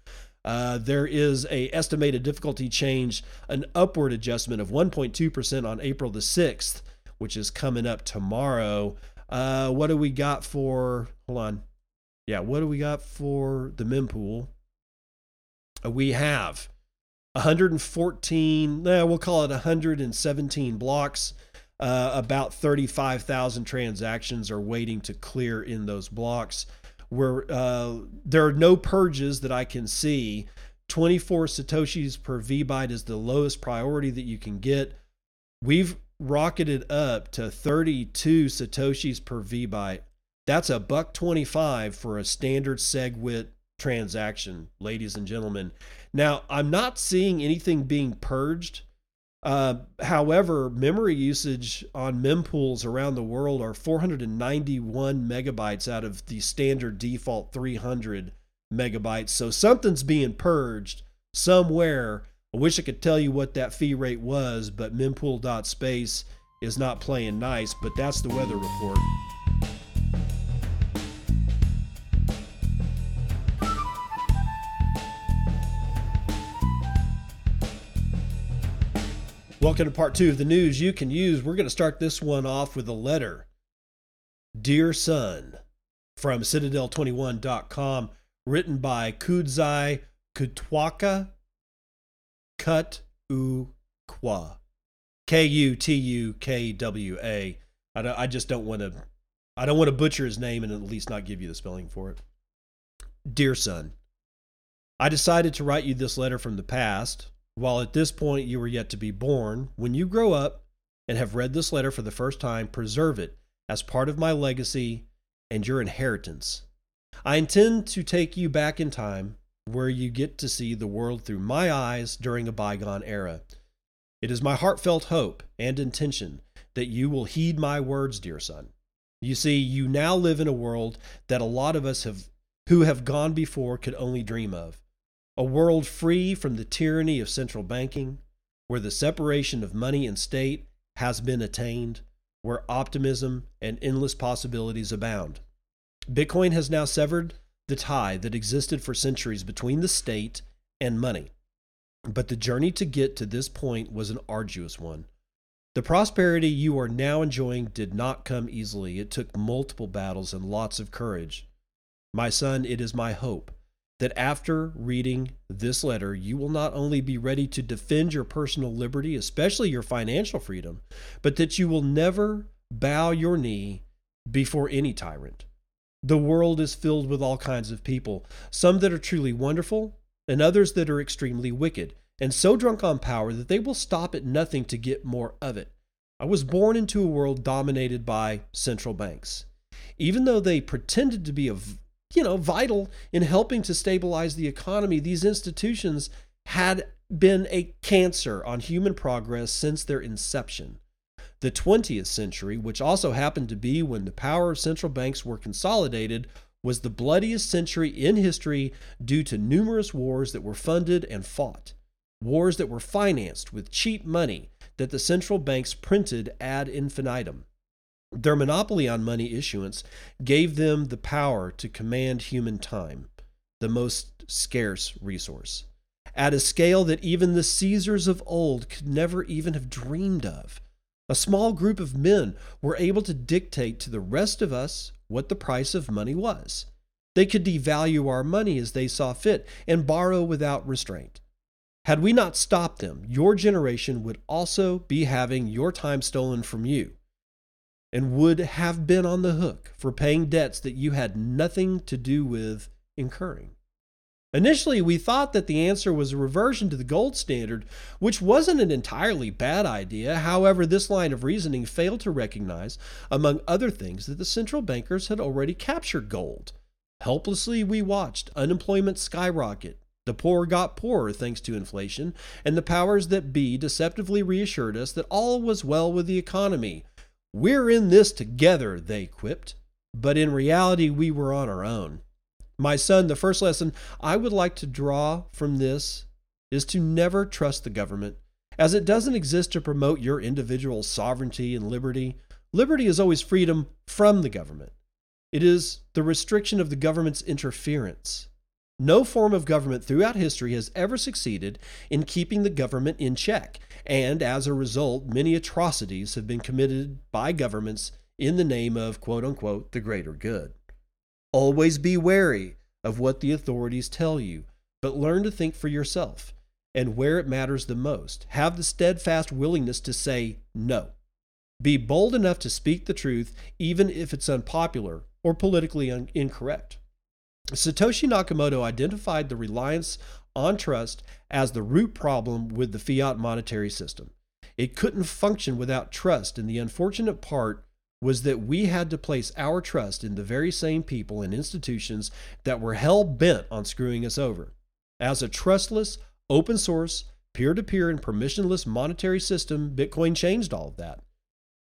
Uh, there is a estimated difficulty change, an upward adjustment of 1.2% on April the 6th, which is coming up tomorrow. Uh, what do we got for? Hold on. Yeah, what do we got for the mempool? Uh, we have 114, eh, we'll call it 117 blocks. Uh, about 35,000 transactions are waiting to clear in those blocks. Where uh, there are no purges that I can see. 24 satoshis per vbyte is the lowest priority that you can get. We've rocketed up to 32 satoshis per vbyte. That's a buck 25 for a standard SegWit transaction, ladies and gentlemen. Now, I'm not seeing anything being purged. Uh, however, memory usage on mempools around the world are 491 megabytes out of the standard default 300 megabytes. So something's being purged somewhere. I wish I could tell you what that fee rate was, but mempool.space is not playing nice, but that's the weather report. Welcome to part two of the news you can use. We're going to start this one off with a letter. Dear Son, from Citadel21.com, written by Kudzai Kutwaka Kut Kwa. K U T U K W A. I just don't want to. I don't want to butcher his name and at least not give you the spelling for it. Dear son, I decided to write you this letter from the past, while at this point you were yet to be born. When you grow up and have read this letter for the first time, preserve it as part of my legacy and your inheritance. I intend to take you back in time where you get to see the world through my eyes during a bygone era. It is my heartfelt hope and intention that you will heed my words, dear son. You see, you now live in a world that a lot of us have who have gone before could only dream of. A world free from the tyranny of central banking, where the separation of money and state has been attained, where optimism and endless possibilities abound. Bitcoin has now severed the tie that existed for centuries between the state and money. But the journey to get to this point was an arduous one. The prosperity you are now enjoying did not come easily. It took multiple battles and lots of courage. My son, it is my hope that after reading this letter, you will not only be ready to defend your personal liberty, especially your financial freedom, but that you will never bow your knee before any tyrant. The world is filled with all kinds of people, some that are truly wonderful, and others that are extremely wicked, and so drunk on power that they will stop at nothing to get more of it. I was born into a world dominated by central banks. Even though they pretended to be a, you know, vital in helping to stabilize the economy, these institutions had been a cancer on human progress since their inception. The 20th century, which also happened to be when the power of central banks were consolidated, was the bloodiest century in history due to numerous wars that were funded and fought. Wars that were financed with cheap money that the central banks printed ad infinitum. Their monopoly on money issuance gave them the power to command human time, the most scarce resource, at a scale that even the Caesars of old could never even have dreamed of. A small group of men were able to dictate to the rest of us what the price of money was. They could devalue our money as they saw fit and borrow without restraint. Had we not stopped them, your generation would also be having your time stolen from you and would have been on the hook for paying debts that you had nothing to do with incurring. Initially, we thought that the answer was a reversion to the gold standard, which wasn't an entirely bad idea. However, this line of reasoning failed to recognize, among other things, that the central bankers had already captured gold. Helplessly, we watched unemployment skyrocket. The poor got poorer thanks to inflation, and the powers that be deceptively reassured us that all was well with the economy. We're in this together, they quipped. But in reality, we were on our own. My son, the first lesson I would like to draw from this is to never trust the government, as it doesn't exist to promote your individual sovereignty and liberty. Liberty is always freedom from the government, it is the restriction of the government's interference. No form of government throughout history has ever succeeded in keeping the government in check, and as a result, many atrocities have been committed by governments in the name of quote unquote the greater good. Always be wary of what the authorities tell you, but learn to think for yourself. and where it matters the most. Have the steadfast willingness to say no. Be bold enough to speak the truth, even if it's unpopular or politically un- incorrect. Satoshi Nakamoto identified the reliance on trust as the root problem with the fiat monetary system. It couldn't function without trust, and the unfortunate part was that we had to place our trust in the very same people and institutions that were hell bent on screwing us over. As a trustless, open source, peer to peer, and permissionless monetary system, Bitcoin changed all of that.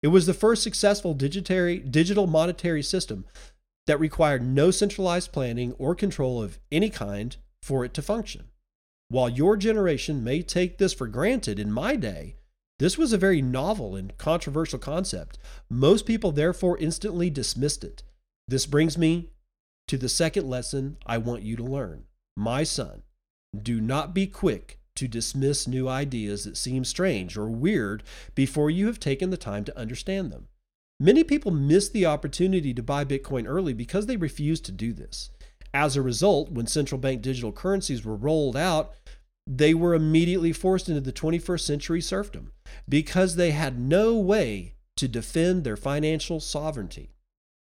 It was the first successful digital monetary system that required no centralized planning or control of any kind for it to function. While your generation may take this for granted, in my day, this was a very novel and controversial concept. Most people therefore instantly dismissed it. This brings me to the second lesson I want you to learn. My son, do not be quick to dismiss new ideas that seem strange or weird before you have taken the time to understand them. Many people miss the opportunity to buy Bitcoin early because they refused to do this. As a result, when central bank digital currencies were rolled out, they were immediately forced into the 21st century serfdom because they had no way to defend their financial sovereignty.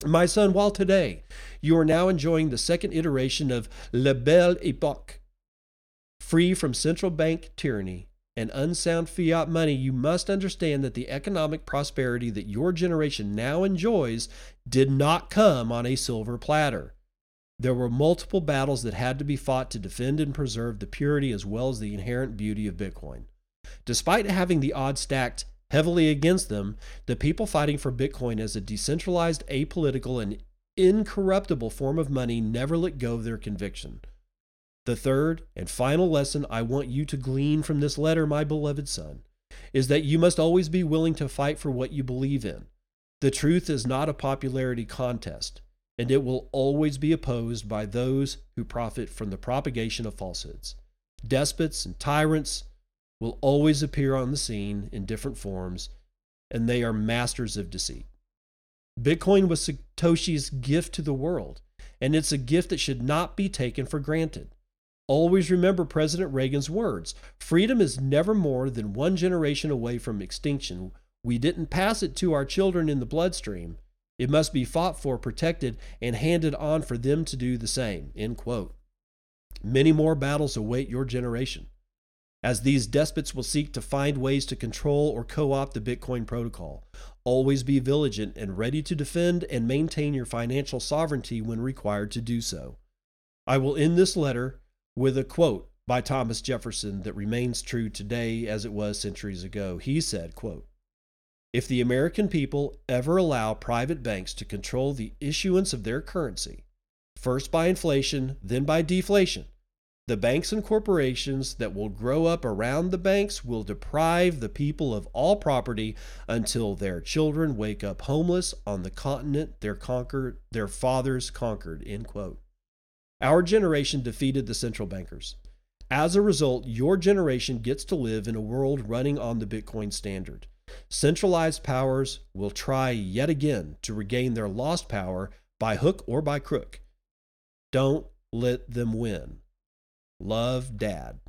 My son, while today you are now enjoying the second iteration of La Belle Epoque, free from central bank tyranny and unsound fiat money, you must understand that the economic prosperity that your generation now enjoys did not come on a silver platter. There were multiple battles that had to be fought to defend and preserve the purity as well as the inherent beauty of Bitcoin. Despite having the odds stacked heavily against them, the people fighting for Bitcoin as a decentralized, apolitical, and incorruptible form of money never let go of their conviction. The third and final lesson I want you to glean from this letter, my beloved son, is that you must always be willing to fight for what you believe in. The truth is not a popularity contest and it will always be opposed by those who profit from the propagation of falsehoods. Despots and tyrants will always appear on the scene in different forms, and they are masters of deceit. Bitcoin was Satoshi's gift to the world, and it's a gift that should not be taken for granted. Always remember President Reagan's words freedom is never more than one generation away from extinction. We didn't pass it to our children in the bloodstream, it must be fought for, protected, and handed on for them to do the same. End quote. Many more battles await your generation, as these despots will seek to find ways to control or co opt the Bitcoin protocol. Always be vigilant and ready to defend and maintain your financial sovereignty when required to do so. I will end this letter with a quote by Thomas Jefferson that remains true today as it was centuries ago. He said, quote, if the American people ever allow private banks to control the issuance of their currency, first by inflation, then by deflation, the banks and corporations that will grow up around the banks will deprive the people of all property until their children wake up homeless on the continent their their fathers conquered. End quote. Our generation defeated the central bankers. As a result, your generation gets to live in a world running on the Bitcoin standard. Centralized powers will try yet again to regain their lost power by hook or by crook. Don't let them win. Love, Dad.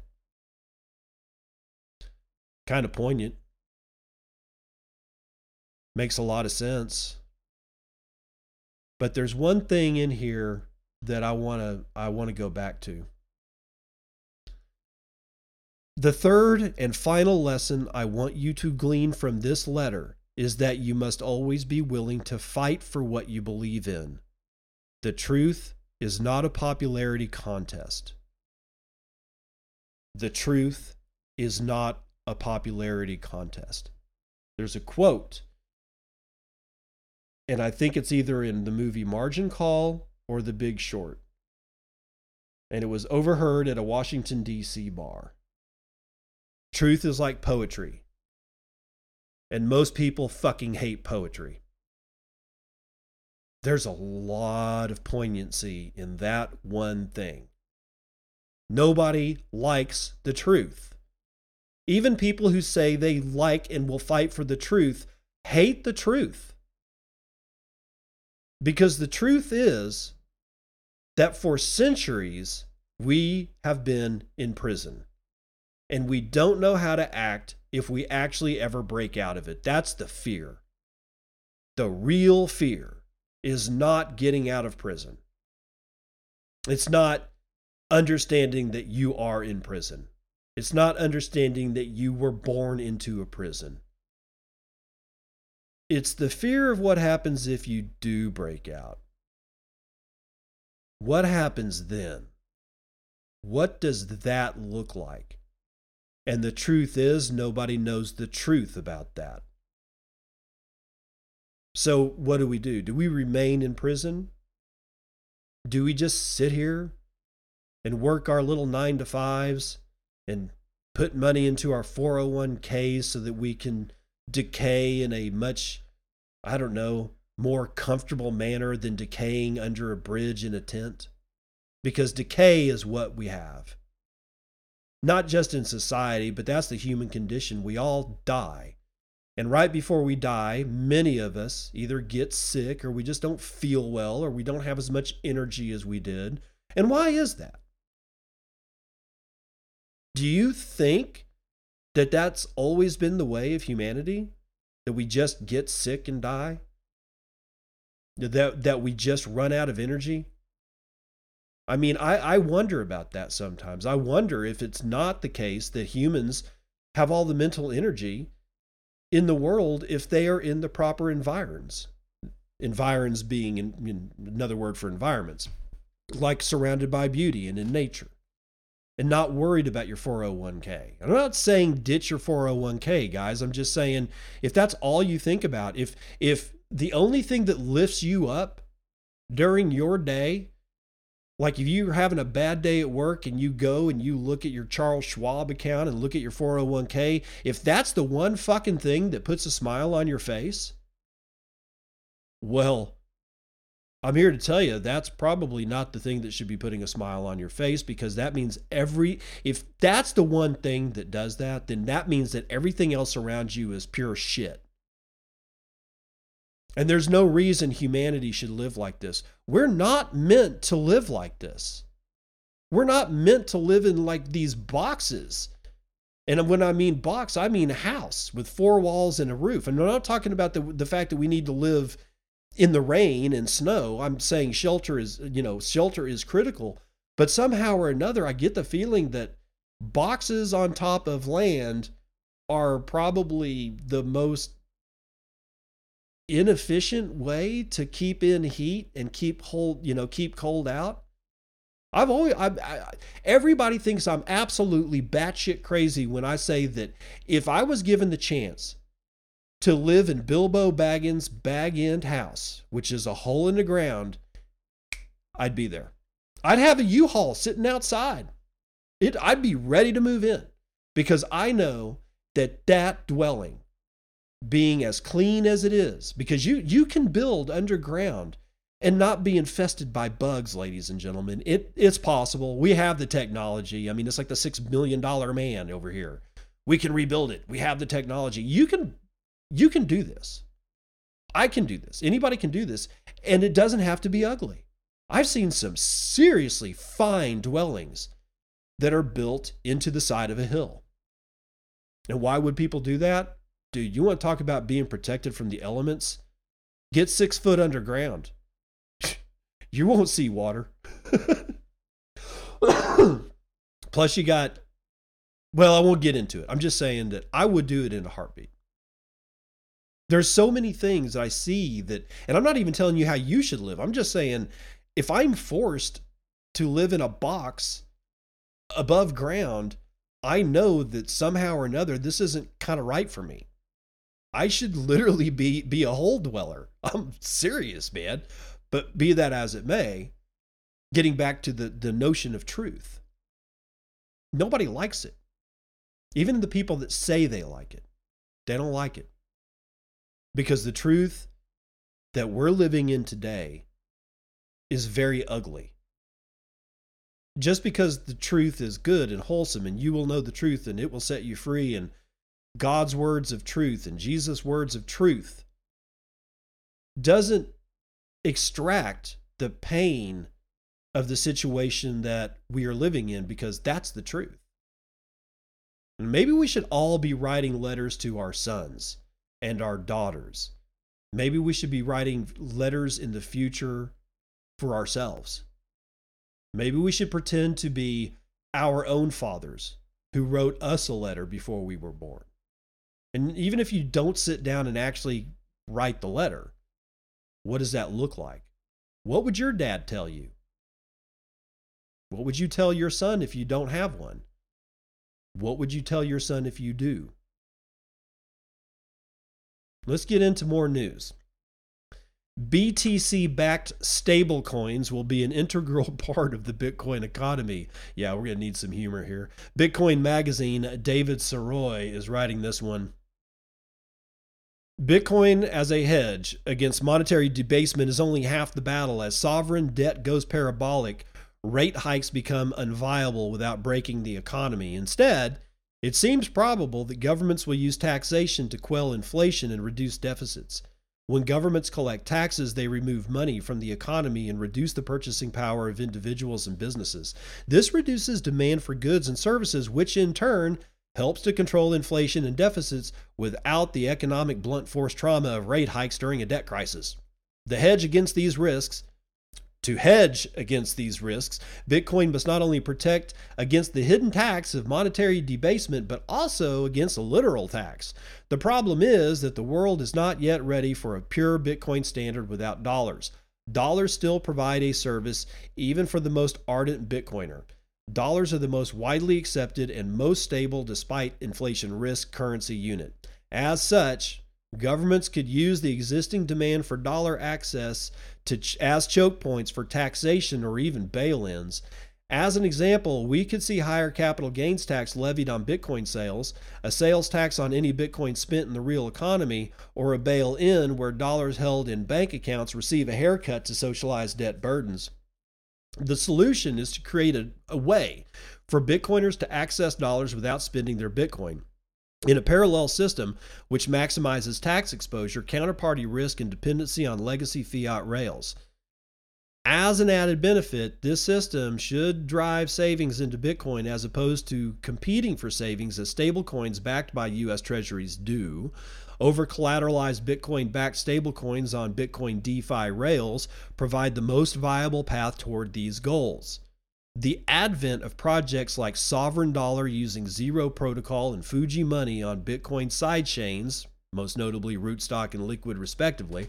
Kind of poignant. Makes a lot of sense. But there's one thing in here that I want to I want to go back to. The third and final lesson I want you to glean from this letter is that you must always be willing to fight for what you believe in. The truth is not a popularity contest. The truth is not a popularity contest. There's a quote, and I think it's either in the movie Margin Call or The Big Short. And it was overheard at a Washington, D.C. bar. Truth is like poetry. And most people fucking hate poetry. There's a lot of poignancy in that one thing. Nobody likes the truth. Even people who say they like and will fight for the truth hate the truth. Because the truth is that for centuries we have been in prison. and we don't know how to act if we actually ever break out of it. That's the fear. The real fear is not getting out of prison. It's not understanding that you are in prison. It's not understanding that you were born into a prison. It's the fear of what happens if you do break out. What happens then? What does that look like? And the truth is, nobody knows the truth about that. So, what do we do? Do we remain in prison? Do we just sit here and work our little nine to fives and put money into our 401ks so that we can decay in a much, I don't know, more comfortable manner than decaying under a bridge in a tent? Because decay is what we have. Not just in society, but that's the human condition. We all die. And right before we die, many of us either get sick or we just don't feel well or we don't have as much energy as we did. And why is that? Do you think that that's always been the way of humanity? That we just get sick and die? That, that we just run out of energy? I mean, I, I wonder about that sometimes. I wonder if it's not the case that humans have all the mental energy in the world if they are in the proper environs. Environs being in, in another word for environments, like surrounded by beauty and in nature and not worried about your 401k. I'm not saying ditch your 401k, guys. I'm just saying if that's all you think about, if if the only thing that lifts you up during your day, like if you're having a bad day at work and you go and you look at your Charles Schwab account and look at your 401k, if that's the one fucking thing that puts a smile on your face, well, I'm here to tell you that's probably not the thing that should be putting a smile on your face because that means every, if that's the one thing that does that, then that means that everything else around you is pure shit. And there's no reason humanity should live like this. We're not meant to live like this. We're not meant to live in like these boxes. And when I mean box, I mean house with four walls and a roof. And I'm not talking about the, the fact that we need to live in the rain and snow. I'm saying shelter is, you know, shelter is critical. But somehow or another, I get the feeling that boxes on top of land are probably the most inefficient way to keep in heat and keep hold, you know, keep cold out. I've always, I, I, everybody thinks I'm absolutely batshit crazy when I say that if I was given the chance to live in Bilbo Baggins' bag end house, which is a hole in the ground, I'd be there. I'd have a U-Haul sitting outside. It, I'd be ready to move in because I know that that dwelling being as clean as it is because you you can build underground and not be infested by bugs ladies and gentlemen. It it's possible. We have the technology. I mean it's like the 6 million dollar man over here. We can rebuild it. We have the technology. You can you can do this. I can do this. Anybody can do this. And it doesn't have to be ugly. I've seen some seriously fine dwellings that are built into the side of a hill. And why would people do that? Dude, you want to talk about being protected from the elements? Get six foot underground. you won't see water. Plus, you got, well, I won't get into it. I'm just saying that I would do it in a heartbeat. There's so many things I see that, and I'm not even telling you how you should live. I'm just saying if I'm forced to live in a box above ground, I know that somehow or another this isn't kind of right for me. I should literally be be a hole dweller. I'm serious, man. But be that as it may, getting back to the, the notion of truth. Nobody likes it. Even the people that say they like it, they don't like it. Because the truth that we're living in today is very ugly. Just because the truth is good and wholesome, and you will know the truth and it will set you free, and God's words of truth and Jesus' words of truth doesn't extract the pain of the situation that we are living in because that's the truth. And maybe we should all be writing letters to our sons and our daughters. Maybe we should be writing letters in the future for ourselves. Maybe we should pretend to be our own fathers who wrote us a letter before we were born. And even if you don't sit down and actually write the letter, what does that look like? What would your dad tell you? What would you tell your son if you don't have one? What would you tell your son if you do? Let's get into more news. BTC backed stablecoins will be an integral part of the Bitcoin economy. Yeah, we're going to need some humor here. Bitcoin Magazine, David Soroy is writing this one. Bitcoin as a hedge against monetary debasement is only half the battle. As sovereign debt goes parabolic, rate hikes become unviable without breaking the economy. Instead, it seems probable that governments will use taxation to quell inflation and reduce deficits. When governments collect taxes, they remove money from the economy and reduce the purchasing power of individuals and businesses. This reduces demand for goods and services, which in turn helps to control inflation and deficits without the economic blunt force trauma of rate hikes during a debt crisis. The hedge against these risks to hedge against these risks, Bitcoin must not only protect against the hidden tax of monetary debasement, but also against a literal tax. The problem is that the world is not yet ready for a pure Bitcoin standard without dollars. Dollars still provide a service, even for the most ardent Bitcoiner. Dollars are the most widely accepted and most stable despite inflation risk currency unit. As such, governments could use the existing demand for dollar access to as choke points for taxation or even bail-ins. As an example, we could see higher capital gains tax levied on Bitcoin sales, a sales tax on any Bitcoin spent in the real economy, or a bail in where dollars held in bank accounts receive a haircut to socialize debt burdens. The solution is to create a, a way for Bitcoiners to access dollars without spending their Bitcoin. In a parallel system which maximizes tax exposure, counterparty risk, and dependency on legacy fiat rails. As an added benefit, this system should drive savings into Bitcoin as opposed to competing for savings as stablecoins backed by US Treasuries do. Over collateralized Bitcoin backed stablecoins on Bitcoin DeFi rails provide the most viable path toward these goals. The advent of projects like Sovereign Dollar using Zero Protocol and Fuji Money on Bitcoin sidechains, most notably Rootstock and Liquid, respectively,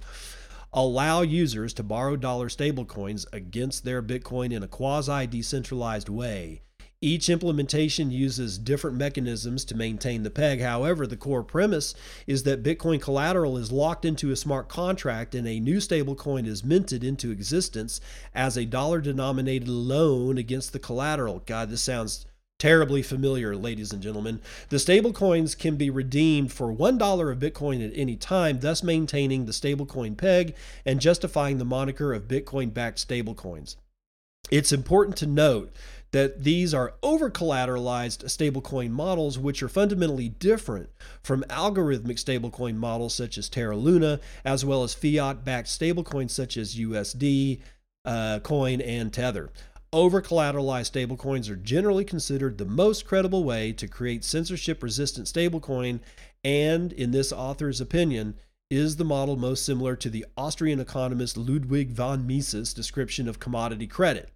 allow users to borrow dollar stablecoins against their Bitcoin in a quasi decentralized way each implementation uses different mechanisms to maintain the peg. However, the core premise is that Bitcoin collateral is locked into a smart contract and a new stablecoin is minted into existence as a dollar denominated loan against the collateral. God, this sounds terribly familiar, ladies and gentlemen. The stablecoins can be redeemed for $1 of Bitcoin at any time, thus maintaining the stablecoin peg and justifying the moniker of Bitcoin backed stablecoins. It's important to note that these are over collateralized stablecoin models, which are fundamentally different from algorithmic stablecoin models such as Terra Luna, as well as fiat backed stablecoins such as USD, uh, Coin, and Tether. Over collateralized stablecoins are generally considered the most credible way to create censorship resistant stablecoin, and in this author's opinion, is the model most similar to the Austrian economist Ludwig von Mises' description of commodity credit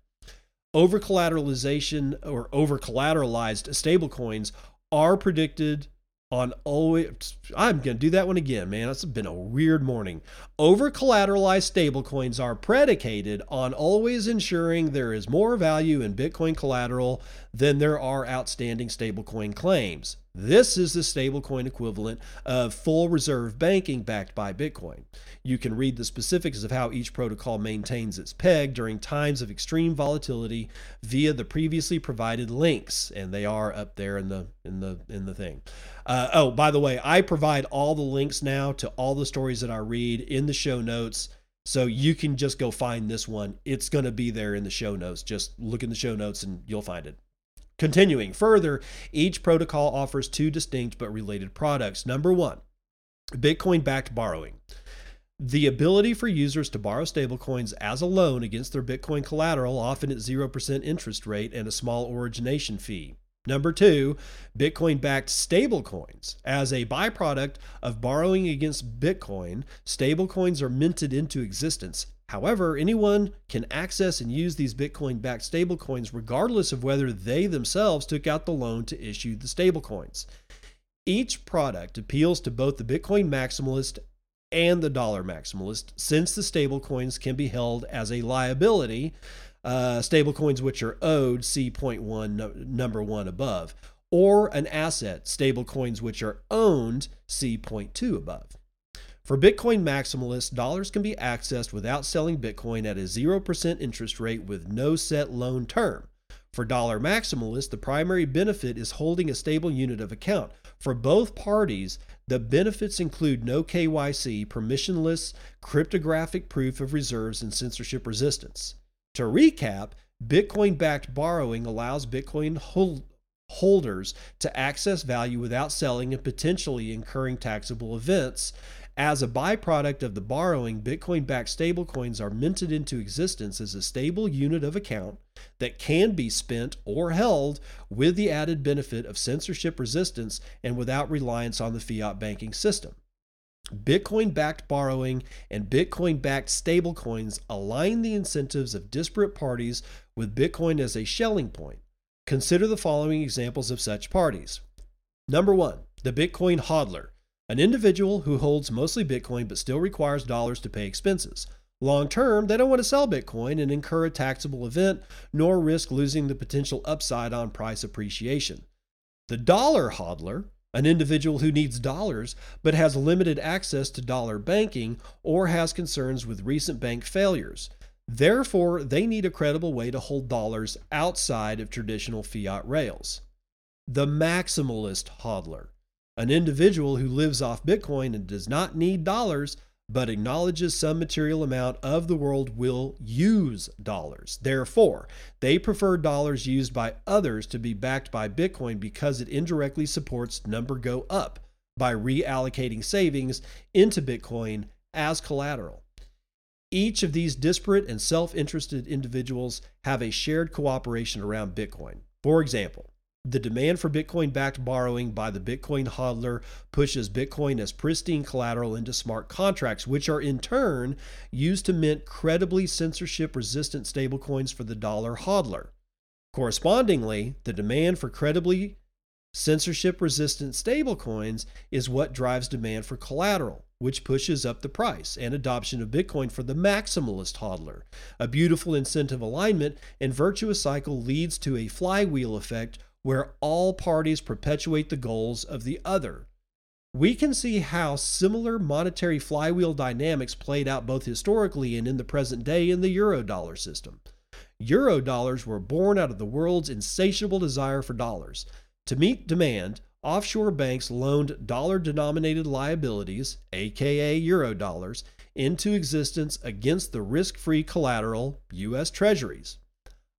over collateralization or over collateralized stablecoins are predicted on always I'm going to do that one again, man. It's been a weird morning. Over collateralized stablecoins are predicated on always ensuring there is more value in Bitcoin collateral than there are outstanding stablecoin claims. This is the stablecoin equivalent of full reserve banking backed by Bitcoin. You can read the specifics of how each protocol maintains its peg during times of extreme volatility via the previously provided links, and they are up there in the in the in the thing. Uh, oh, by the way, I provide all the links now to all the stories that I read in the show notes. So you can just go find this one. It's going to be there in the show notes. Just look in the show notes and you'll find it. Continuing further, each protocol offers two distinct but related products. Number one, Bitcoin backed borrowing. The ability for users to borrow stablecoins as a loan against their Bitcoin collateral, often at 0% interest rate and a small origination fee. Number two, Bitcoin backed stablecoins. As a byproduct of borrowing against Bitcoin, stablecoins are minted into existence. However, anyone can access and use these Bitcoin backed stablecoins regardless of whether they themselves took out the loan to issue the stablecoins. Each product appeals to both the Bitcoin maximalist and the dollar maximalist since the stablecoins can be held as a liability uh, stablecoins which are owed, see point one, no, number one above, or an asset, stablecoins which are owned, see point two above. For Bitcoin maximalists, dollars can be accessed without selling Bitcoin at a 0% interest rate with no set loan term. For dollar maximalists, the primary benefit is holding a stable unit of account. For both parties, the benefits include no KYC, permissionless, cryptographic proof of reserves, and censorship resistance. To recap, Bitcoin backed borrowing allows Bitcoin hold- holders to access value without selling and potentially incurring taxable events. As a byproduct of the borrowing, Bitcoin backed stablecoins are minted into existence as a stable unit of account that can be spent or held with the added benefit of censorship resistance and without reliance on the fiat banking system. Bitcoin backed borrowing and Bitcoin backed stablecoins align the incentives of disparate parties with Bitcoin as a Schelling point. Consider the following examples of such parties. Number one, the Bitcoin hodler, an individual who holds mostly Bitcoin but still requires dollars to pay expenses. Long term, they don't want to sell Bitcoin and incur a taxable event, nor risk losing the potential upside on price appreciation. The dollar hodler, an individual who needs dollars but has limited access to dollar banking or has concerns with recent bank failures. Therefore, they need a credible way to hold dollars outside of traditional fiat rails. The maximalist hodler, an individual who lives off Bitcoin and does not need dollars but acknowledges some material amount of the world will use dollars. Therefore, they prefer dollars used by others to be backed by Bitcoin because it indirectly supports number go up by reallocating savings into Bitcoin as collateral. Each of these disparate and self interested individuals have a shared cooperation around Bitcoin. For example, the demand for Bitcoin backed borrowing by the Bitcoin hodler pushes Bitcoin as pristine collateral into smart contracts, which are in turn used to mint credibly censorship resistant stablecoins for the dollar hodler. Correspondingly, the demand for credibly censorship resistant stablecoins is what drives demand for collateral, which pushes up the price and adoption of Bitcoin for the maximalist hodler. A beautiful incentive alignment and virtuous cycle leads to a flywheel effect where all parties perpetuate the goals of the other. We can see how similar monetary flywheel dynamics played out both historically and in the present day in the eurodollar system. Eurodollars were born out of the world's insatiable desire for dollars. To meet demand, offshore banks loaned dollar denominated liabilities, aka eurodollars, into existence against the risk free collateral, U.S. Treasuries.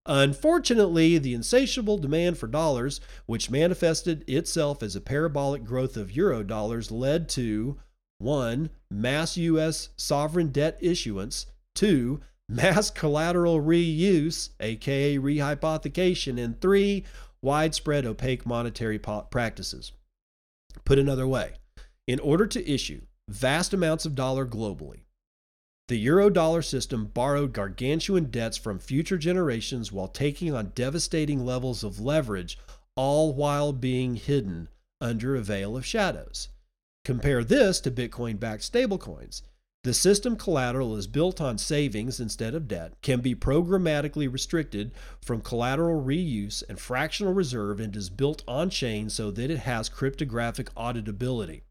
Unfortunately, the insatiable demand for dollars, which manifested itself as a parabolic growth of euro dollars, led to 1. Mass U.S. sovereign debt issuance, 2. Mass collateral reuse, aka rehypothecation, and 3. Widespread opaque monetary practices. Put another way, in order to issue vast amounts of dollar globally, the eurodollar system borrowed gargantuan debts from future generations while taking on devastating levels of leverage, all while being hidden under a veil of shadows. Compare this to Bitcoin backed stablecoins. The system collateral is built on savings instead of debt, can be programmatically restricted from collateral reuse and fractional reserve, and is built on chain so that it has cryptographic auditability.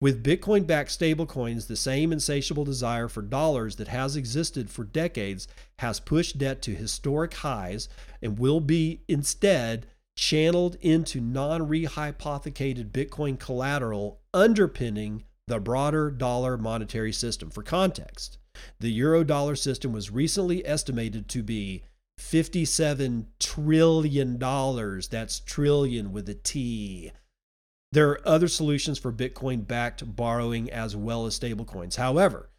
With Bitcoin backed stablecoins, the same insatiable desire for dollars that has existed for decades has pushed debt to historic highs and will be instead channeled into non rehypothecated Bitcoin collateral underpinning the broader dollar monetary system. For context, the euro dollar system was recently estimated to be $57 trillion. That's trillion with a T there are other solutions for Bitcoin backed borrowing as well as stablecoins. However,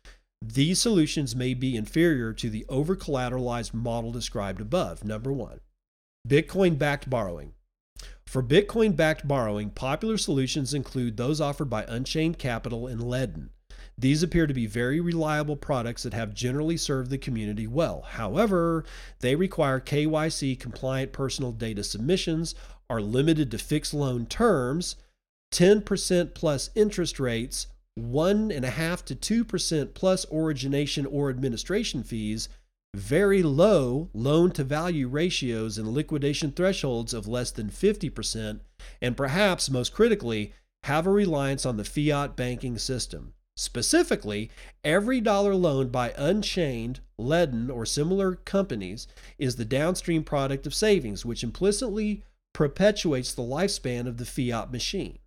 these solutions may be inferior to the over collateralized model described above. Number one, Bitcoin backed borrowing. For Bitcoin backed borrowing, popular solutions include those offered by Unchained Capital and Ledn. These appear to be very reliable products that have generally served the community well. However, they require KYC compliant personal data submissions, are limited to fixed loan terms, 10% plus interest rates, 1.5 to 2% plus origination or administration fees, very low loan to value ratios and liquidation thresholds of less than 50%, and perhaps most critically, have a reliance on the fiat banking system. Specifically, every dollar loaned by Unchained, Ledn, or similar companies is the downstream product of savings, which implicitly perpetuates the lifespan of the fiat machine.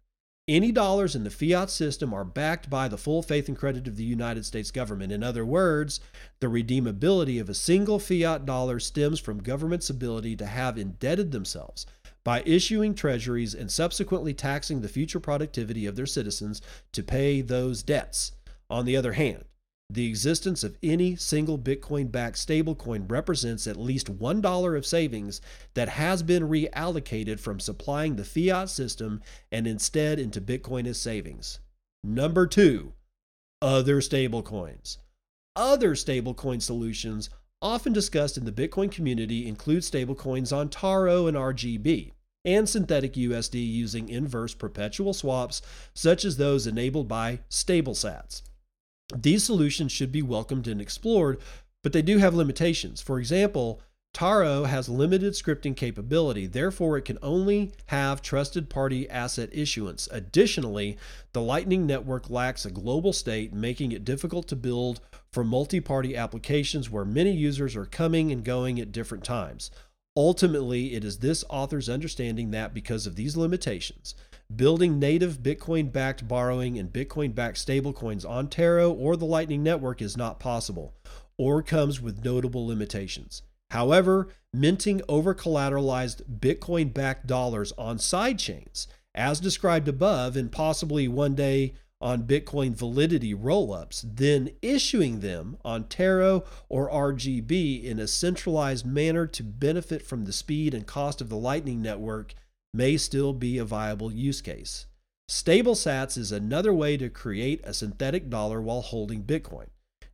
Any dollars in the fiat system are backed by the full faith and credit of the United States government. In other words, the redeemability of a single fiat dollar stems from government's ability to have indebted themselves by issuing treasuries and subsequently taxing the future productivity of their citizens to pay those debts. On the other hand, the existence of any single Bitcoin backed stablecoin represents at least $1 of savings that has been reallocated from supplying the fiat system and instead into Bitcoin as savings. Number two, other stablecoins. Other stablecoin solutions often discussed in the Bitcoin community include stablecoins on Taro and RGB and synthetic USD using inverse perpetual swaps, such as those enabled by StableSats. These solutions should be welcomed and explored, but they do have limitations. For example, Taro has limited scripting capability, therefore, it can only have trusted party asset issuance. Additionally, the Lightning Network lacks a global state, making it difficult to build for multi party applications where many users are coming and going at different times. Ultimately, it is this author's understanding that because of these limitations, building native Bitcoin backed borrowing and Bitcoin backed stablecoins on Taro or the Lightning Network is not possible or comes with notable limitations. However, minting over collateralized Bitcoin backed dollars on sidechains, as described above, and possibly one day on Bitcoin validity rollups, then issuing them on Taro or RGB in a centralized manner to benefit from the speed and cost of the Lightning Network may still be a viable use case. Stable sats is another way to create a synthetic dollar while holding Bitcoin.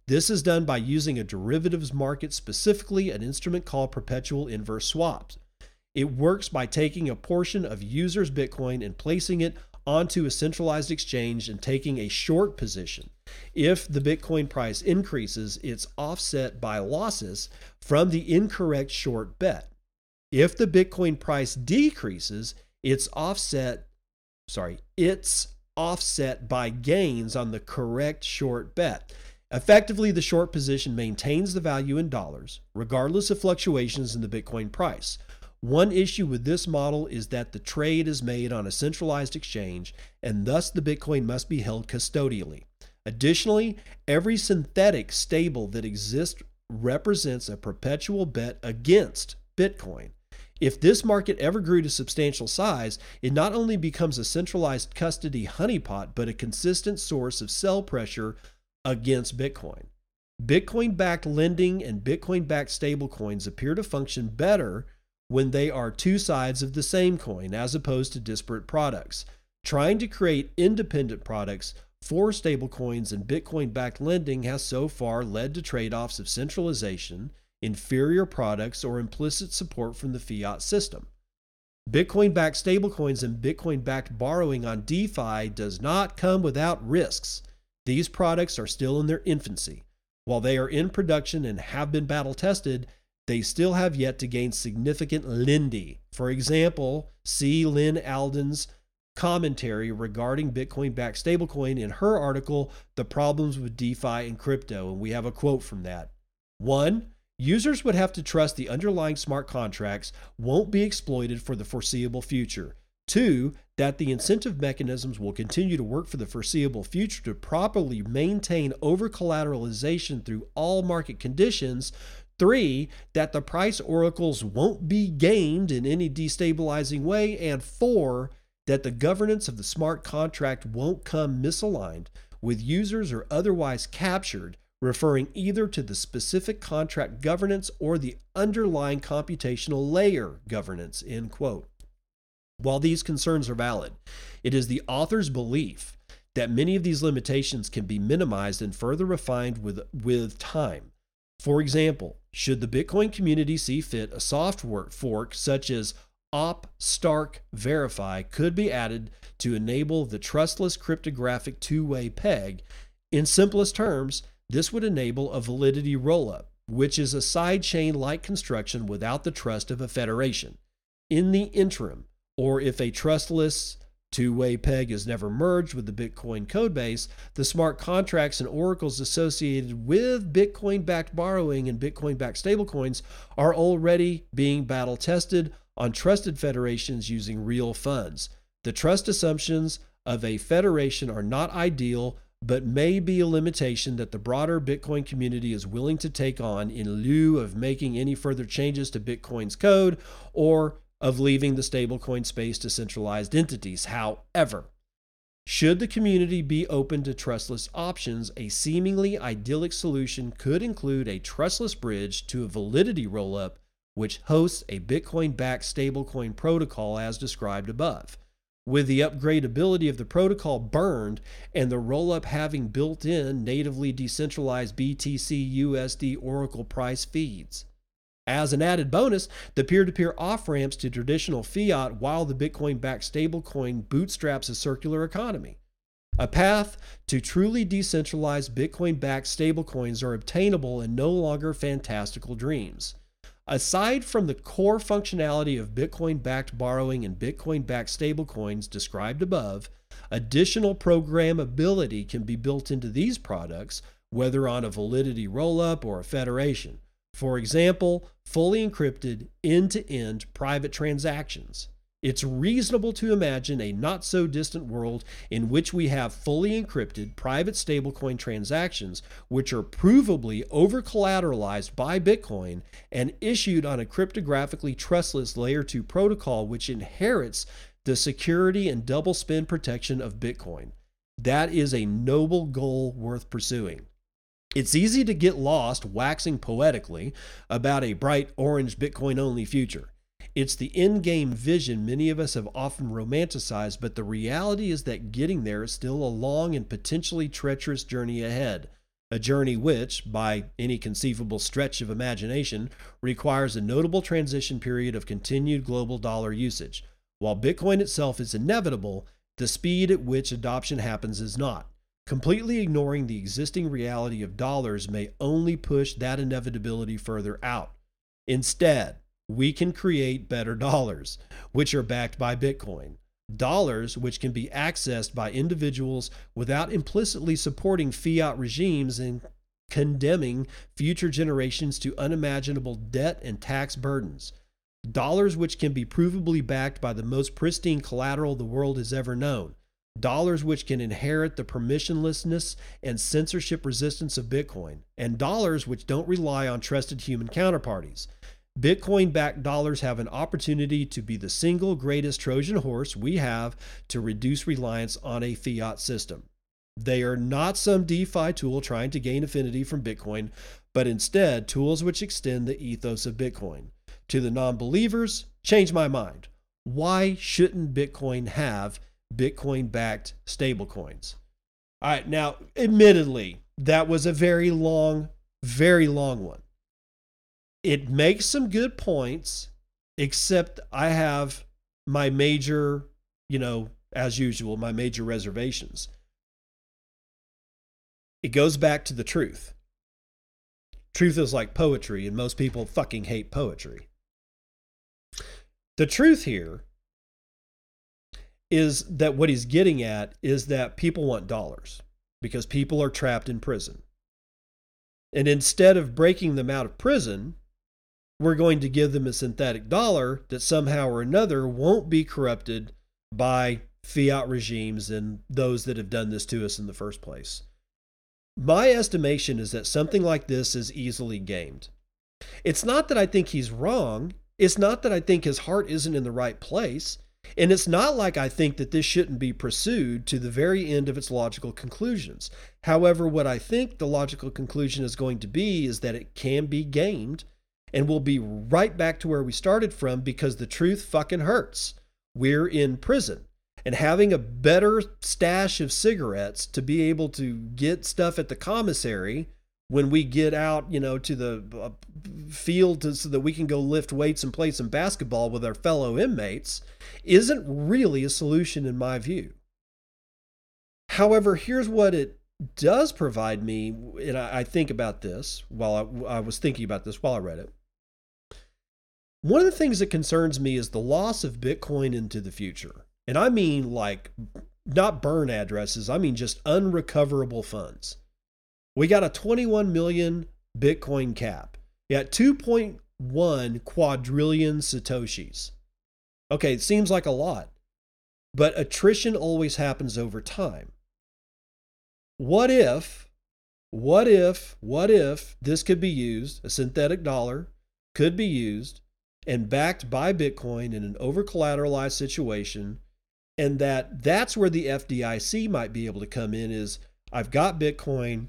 This is done by using a derivatives market, specifically an instrument called perpetual inverse swaps. It works by taking a portion of users' Bitcoin and placing it onto a centralized exchange and taking a short position. If the Bitcoin price increases, it's offset by losses from the incorrect short bet. If the Bitcoin price decreases, it's offset, sorry, it's offset by gains on the correct short bet. Effectively, the short position maintains the value in dollars, regardless of fluctuations in the Bitcoin price. One issue with this model is that the trade is made on a centralized exchange, and thus the Bitcoin must be held custodially. Additionally, every synthetic stable that exists represents a perpetual bet against Bitcoin. If this market ever grew to substantial size, it not only becomes a centralized custody honeypot, but a consistent source of sell pressure against Bitcoin. Bitcoin backed lending and Bitcoin backed stablecoins appear to function better when they are two sides of the same coin as opposed to disparate products. Trying to create independent products for stablecoins and Bitcoin backed lending has so far led to trade offs of centralization inferior products, or implicit support from the fiat system. Bitcoin backed stablecoins and Bitcoin backed borrowing on DeFi does not come without risks. These products are still in their infancy. While they are in production and have been battle tested, they still have yet to gain significant lindy. For example, see Lyn Alden's commentary regarding Bitcoin backed stablecoin in her article, The Problems with DeFi and Crypto. And we have a quote from that. One, Users would have to trust the underlying smart contracts won't be exploited for the foreseeable future. Two, that the incentive mechanisms will continue to work for the foreseeable future to properly maintain over collateralization through all market conditions. Three, that the price oracles won't be gamed in any destabilizing way. And four, that the governance of the smart contract won't come misaligned with users or otherwise captured referring either to the specific contract governance or the underlying computational layer governance, end quote. While these concerns are valid, it is the author's belief that many of these limitations can be minimized and further refined with, with time. For example, should the Bitcoin community see fit, a software fork such as Op Stark Verify could be added to enable the trustless cryptographic two way peg. In simplest terms, this would enable a validity rollup, which is a sidechain like construction without the trust of a federation. In the interim, or if a trustless two way peg is never merged with the Bitcoin codebase, the smart contracts and oracles associated with Bitcoin backed borrowing and Bitcoin backed stablecoins are already being battle tested on trusted federations using real funds. The trust assumptions of a federation are not ideal, but may be a limitation that the broader Bitcoin community is willing to take on in lieu of making any further changes to Bitcoin's code or of leaving the stablecoin space to centralized entities. However, should the community be open to trustless options, a seemingly idyllic solution could include a trustless bridge to a validity rollup which hosts a Bitcoin backed stablecoin protocol as described above. With the upgradability of the protocol burned and the rollup having built in natively decentralized BTC USD Oracle price feeds. As an added bonus, the peer to peer off ramps to traditional fiat while the Bitcoin backed stablecoin bootstraps a circular economy. A path to truly decentralized Bitcoin backed stablecoins are obtainable and no longer fantastical dreams. Aside from the core functionality of Bitcoin backed borrowing and Bitcoin backed stablecoins described above, additional programmability can be built into these products, whether on a validity rollup or a federation. For example, fully encrypted end to end private transactions. It's reasonable to imagine a not so distant world in which we have fully encrypted private stablecoin transactions, which are provably over collateralized by Bitcoin and issued on a cryptographically trustless layer 2 protocol, which inherits the security and double spend protection of Bitcoin. That is a noble goal worth pursuing. It's easy to get lost waxing poetically about a bright orange Bitcoin only future. It's the end game vision many of us have often romanticized, but the reality is that getting there is still a long and potentially treacherous journey ahead. A journey which, by any conceivable stretch of imagination, requires a notable transition period of continued global dollar usage. While Bitcoin itself is inevitable, the speed at which adoption happens is not. Completely ignoring the existing reality of dollars may only push that inevitability further out. Instead, we can create better dollars, which are backed by Bitcoin. Dollars which can be accessed by individuals without implicitly supporting fiat regimes and condemning future generations to unimaginable debt and tax burdens. Dollars which can be provably backed by the most pristine collateral the world has ever known. Dollars which can inherit the permissionlessness and censorship resistance of Bitcoin. And dollars which don't rely on trusted human counterparties. Bitcoin backed dollars have an opportunity to be the single greatest Trojan horse we have to reduce reliance on a fiat system. They are not some DeFi tool trying to gain affinity from Bitcoin, but instead tools which extend the ethos of Bitcoin. To the non believers, change my mind. Why shouldn't Bitcoin have Bitcoin backed stablecoins? All right, now, admittedly, that was a very long, very long one it makes some good points, except I have my major, you know, as usual, my major reservations. It goes back to the truth. Truth is like poetry, and most people fucking hate poetry. The truth here is that what he's getting at is that people want dollars because people are trapped in prison. And instead of breaking them out of prison, we're going to give them a synthetic dollar that somehow or another won't be corrupted by fiat regimes and those that have done this to us in the first place. My estimation is that something like this is easily gamed. It's not that I think he's wrong. It's not that I think his heart isn't in the right place. And it's not like I think that this shouldn't be pursued to the very end of its logical conclusions. However, what I think the logical conclusion is going to be is that it can be gamed and we'll be right back to where we started from because the truth fucking hurts. we're in prison. And having a better stash of cigarettes to be able to get stuff at the commissary when we get out, you know, to the uh, field to, so that we can go lift weights and play some basketball with our fellow inmates isn't really a solution in my view. However, here's what it does provide me, and I, think about this while I, I was thinking about this while I read it. One of the things that concerns me is the loss of Bitcoin into the future. And I mean like not burn addresses, I mean just unrecoverable funds. We got a 21 million Bitcoin cap. at 2.1 quadrillion Satoshis. Okay, it seems like a lot, but attrition always happens over time. What if, what if, what if this could be used, a synthetic dollar could be used and backed by Bitcoin in an over collateralized situation? And that that's where the FDIC might be able to come in is I've got Bitcoin,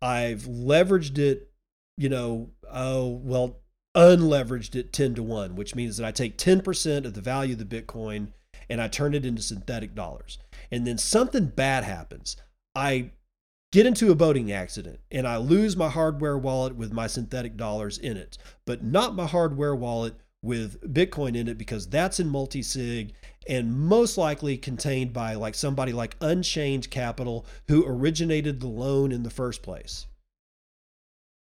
I've leveraged it, you know, oh, well, unleveraged it 10 to 1, which means that I take 10% of the value of the Bitcoin and I turn it into synthetic dollars. And then something bad happens. I get into a boating accident and I lose my hardware wallet with my synthetic dollars in it, but not my hardware wallet with Bitcoin in it because that's in multi sig and most likely contained by like somebody like Unchained Capital who originated the loan in the first place.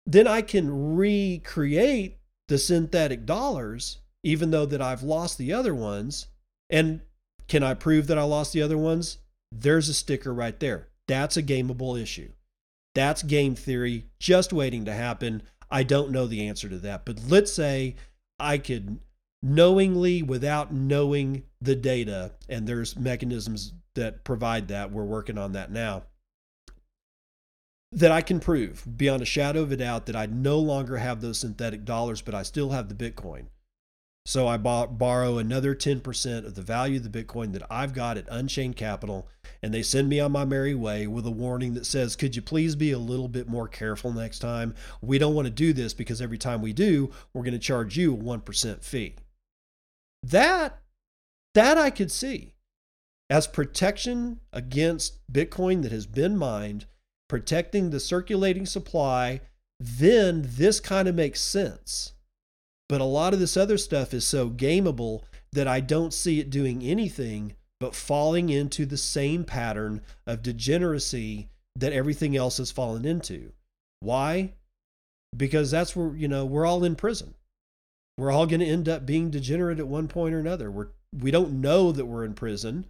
Then I can recreate the synthetic dollars even though that I've lost the other ones and can I prove that I lost the other ones? There's a sticker right there. That's a gameable issue. That's game theory just waiting to happen. I don't know the answer to that, but let's say I could knowingly, without knowing the data, and there's mechanisms that provide that. We're working on that now. That I can prove beyond a shadow of a doubt that I no longer have those synthetic dollars, but I still have the Bitcoin. So I borrow another 10% of the value of the Bitcoin that I've got at Unchained Capital, and they send me on my merry way with a warning that says, Could you please be a little bit more careful next time? We don't want to do this because every time we do, we're going to charge you a 1% fee. That, that I could see as protection against Bitcoin that has been mined, protecting the circulating supply, then this kind of makes sense but a lot of this other stuff is so gameable that I don't see it doing anything but falling into the same pattern of degeneracy that everything else has fallen into. Why? Because that's where, you know, we're all in prison. We're all going to end up being degenerate at one point or another. We're we don't know that we're in prison.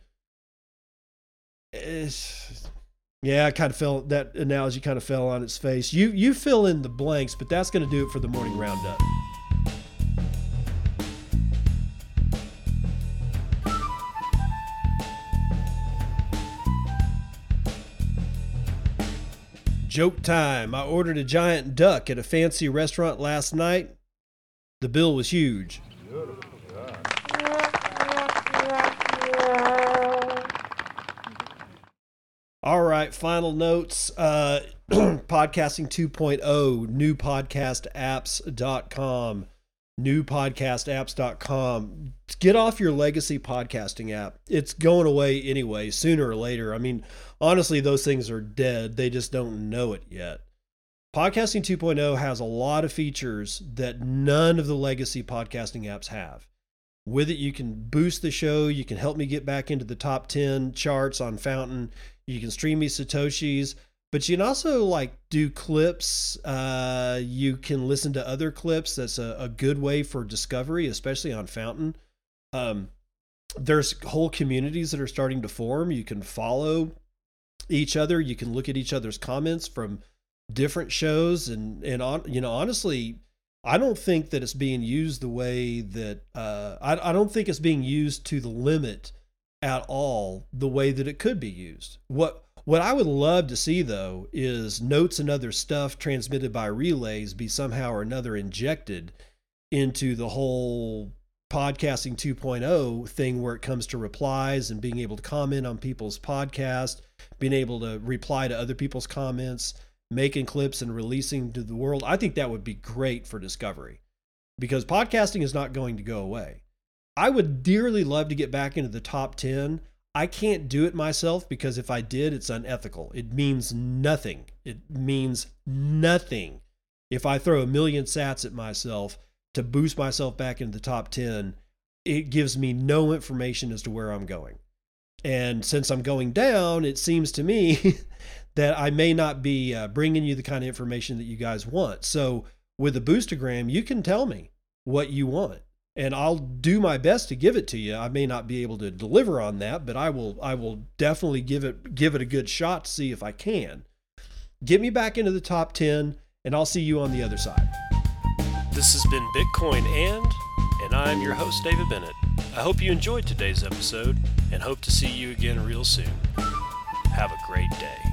It's, yeah, I kind of fell that analogy kind of fell on its face. You you fill in the blanks, but that's going to do it for the morning roundup. Joke time. I ordered a giant duck at a fancy restaurant last night. The bill was huge. All right, final notes. Uh, podcasting 2.0, newpodcastapps.com newpodcastapps.com. Get off your legacy podcasting app. It's going away anyway, sooner or later. I mean, honestly, those things are dead. They just don't know it yet. Podcasting 2.0 has a lot of features that none of the legacy podcasting apps have. With it, you can boost the show. You can help me get back into the top 10 charts on Fountain. You can stream me Satoshis but you can also like do clips uh, you can listen to other clips. That's a, a, good way for discovery especially on fountain. Um, there's whole communities that are starting to form. You can follow each other. You can look at each other's comments from different shows. And and on you know honestly i don't think that it's being used the way that uh, I, I don't think it's being used to the limit at all the way that it could be used. What what I would love to see though is notes and other stuff transmitted by relays be somehow or another injected into the whole podcasting 2.0 thing where it comes to replies and being able to comment on people's podcast, being able to reply to other people's comments, making clips and releasing to the world. I think that would be great for discovery because podcasting is not going to go away. I would dearly love to get back into the top 10. I can't do it myself because if I did, it's unethical. It means nothing. It means nothing. If I throw a million sats at myself to boost myself back into the top 10, it gives me no information as to where I'm going. And since I'm going down, it seems to me that I may not be uh, bringing you the kind of information that you guys want. So with a boostergram, you can tell me what you want and I'll do my best to give it to you. I may not be able to deliver on that, but I will I will definitely give it give it a good shot to see if I can. Get me back into the top 10 and I'll see you on the other side. This has been Bitcoin and and I'm your host David Bennett. I hope you enjoyed today's episode and hope to see you again real soon. Have a great day.